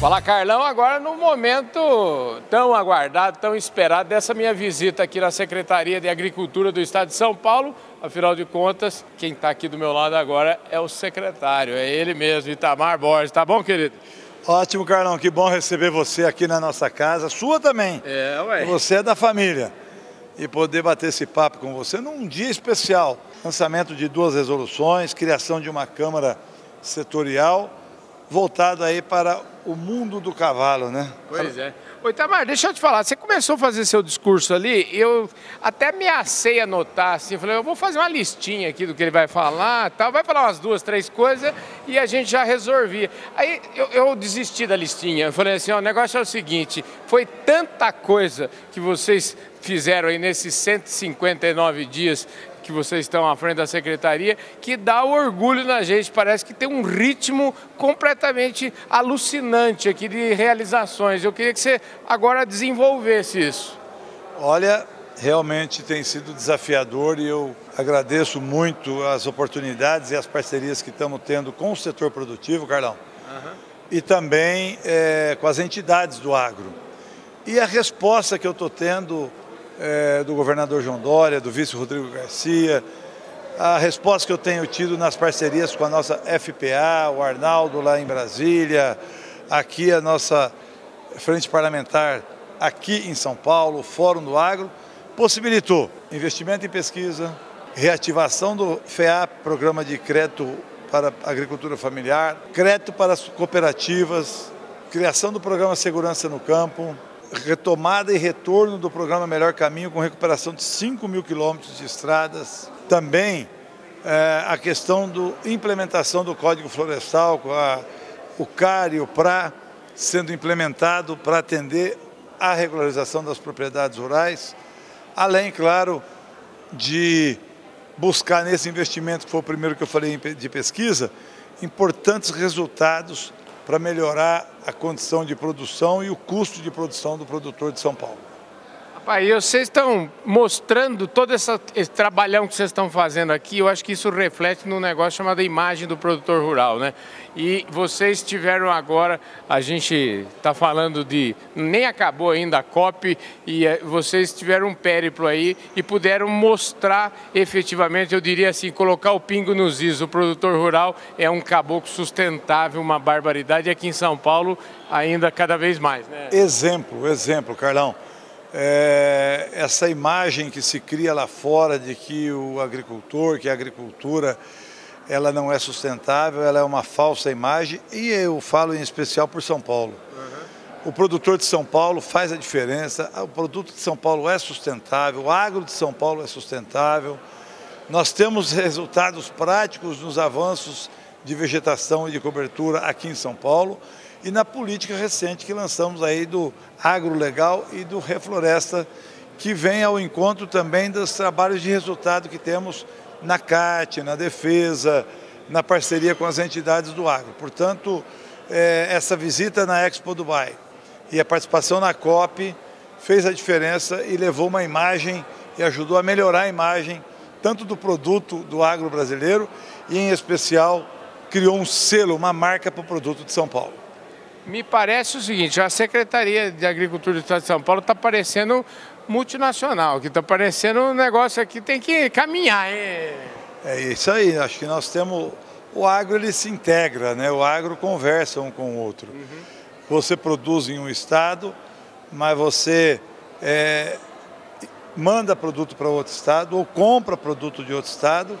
Fala Carlão, agora no momento tão aguardado, tão esperado dessa minha visita aqui na Secretaria de Agricultura do Estado de São Paulo. Afinal de contas, quem está aqui do meu lado agora é o secretário, é ele mesmo, Itamar Borges. Tá bom, querido? Ótimo, Carlão, que bom receber você aqui na nossa casa, sua também. É, ué. Você é da família. E poder bater esse papo com você num dia especial. Lançamento de duas resoluções, criação de uma Câmara Setorial voltado aí para o mundo do cavalo, né? Pois é. Oi, Tamar, deixa eu te falar, você começou a fazer seu discurso ali, eu até ameacei anotar assim, falei, eu vou fazer uma listinha aqui do que ele vai falar, tal, vai falar umas duas, três coisas e a gente já resolvia. Aí eu, eu desisti da listinha, eu falei assim, ó, o negócio é o seguinte, foi tanta coisa que vocês fizeram aí nesses 159 dias que vocês estão à frente da secretaria, que dá orgulho na gente. Parece que tem um ritmo completamente alucinante aqui de realizações. Eu queria que você agora desenvolvesse isso. Olha, realmente tem sido desafiador e eu agradeço muito as oportunidades e as parcerias que estamos tendo com o setor produtivo, Carlão, uhum. e também é, com as entidades do agro. E a resposta que eu estou tendo é, do governador João Dória, do vice Rodrigo Garcia, a resposta que eu tenho tido nas parcerias com a nossa FPA, o Arnaldo lá em Brasília, aqui a nossa frente parlamentar aqui em São Paulo, o Fórum do Agro, possibilitou investimento em pesquisa, reativação do FEAP, Programa de Crédito para Agricultura Familiar, crédito para as cooperativas, criação do Programa Segurança no Campo, retomada e retorno do programa Melhor Caminho com recuperação de 5 mil quilômetros de estradas. Também é, a questão da implementação do Código Florestal, com a, o CAR e o PRA sendo implementado para atender a regularização das propriedades rurais, além, claro, de buscar nesse investimento, que foi o primeiro que eu falei de pesquisa, importantes resultados para melhorar a condição de produção e o custo de produção do produtor de São Paulo. Rapaz, vocês estão mostrando todo esse trabalhão que vocês estão fazendo aqui, eu acho que isso reflete num negócio chamado imagem do produtor rural, né? E vocês tiveram agora, a gente está falando de, nem acabou ainda a COP, e eh, vocês tiveram um périplo aí e puderam mostrar efetivamente, eu diria assim, colocar o pingo nos is. O produtor rural é um caboclo sustentável, uma barbaridade, e aqui em São Paulo ainda cada vez mais, né? Exemplo, exemplo, Carlão. É, essa imagem que se cria lá fora de que o agricultor, que a agricultura ela não é sustentável, ela é uma falsa imagem e eu falo em especial por São Paulo. Uhum. O produtor de São Paulo faz a diferença, o produto de São Paulo é sustentável, o agro de São Paulo é sustentável. Nós temos resultados práticos nos avanços de vegetação e de cobertura aqui em São Paulo e na política recente que lançamos aí do agro legal e do refloresta, que vem ao encontro também dos trabalhos de resultado que temos na CAT, na defesa, na parceria com as entidades do agro. Portanto, é, essa visita na Expo Dubai e a participação na COP fez a diferença e levou uma imagem e ajudou a melhorar a imagem tanto do produto do agro brasileiro e, em especial, criou um selo, uma marca para o produto de São Paulo. Me parece o seguinte, a Secretaria de Agricultura do Estado de São Paulo está parecendo multinacional, que está parecendo um negócio aqui tem que caminhar. Hein? É isso aí, acho que nós temos. O agro ele se integra, né? o agro conversa um com o outro. Uhum. Você produz em um estado, mas você é, manda produto para outro estado ou compra produto de outro estado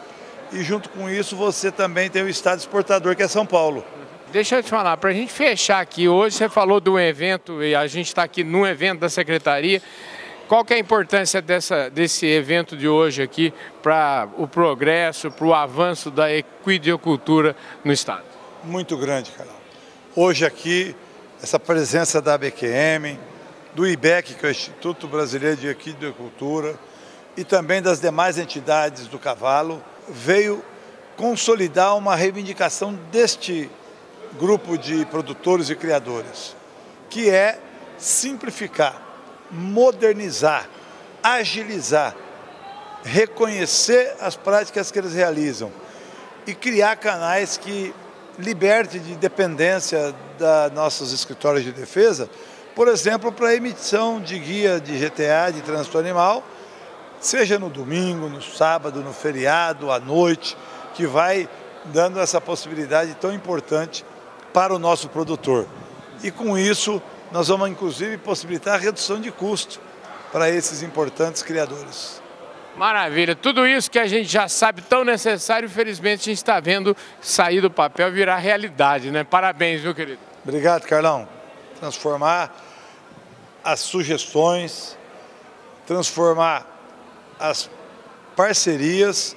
e junto com isso você também tem o estado exportador que é São Paulo. Deixa eu te falar, para a gente fechar aqui, hoje você falou do evento e a gente está aqui num evento da Secretaria. Qual que é a importância dessa, desse evento de hoje aqui para o progresso, para o avanço da equidicultura no Estado? Muito grande, Carol. Hoje aqui, essa presença da ABQM, do IBEC, que é o Instituto Brasileiro de Equidicultura, e também das demais entidades do cavalo, veio consolidar uma reivindicação deste grupo de produtores e criadores, que é simplificar modernizar, agilizar, reconhecer as práticas que eles realizam e criar canais que liberte de dependência da nossos escritórios de defesa, por exemplo, para a emissão de guia de GTA, de trânsito animal, seja no domingo, no sábado, no feriado, à noite, que vai dando essa possibilidade tão importante para o nosso produtor. E com isso, nós vamos inclusive possibilitar a redução de custo para esses importantes criadores. Maravilha, tudo isso que a gente já sabe tão necessário, infelizmente a gente está vendo sair do papel virar realidade, né? Parabéns, meu querido. Obrigado, Carlão. Transformar as sugestões, transformar as parcerias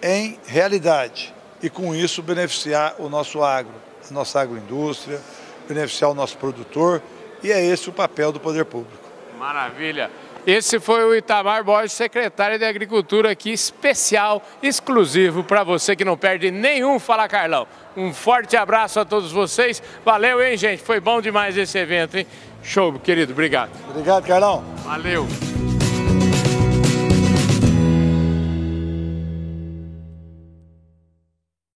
em realidade e com isso beneficiar o nosso agro, nossa agroindústria, beneficiar o nosso produtor e é esse o papel do poder público. Maravilha. Esse foi o Itamar Borges, secretário de Agricultura aqui, especial, exclusivo para você que não perde nenhum Fala Carlão. Um forte abraço a todos vocês. Valeu, hein, gente? Foi bom demais esse evento, hein? Show, querido. Obrigado. Obrigado, Carlão. Valeu.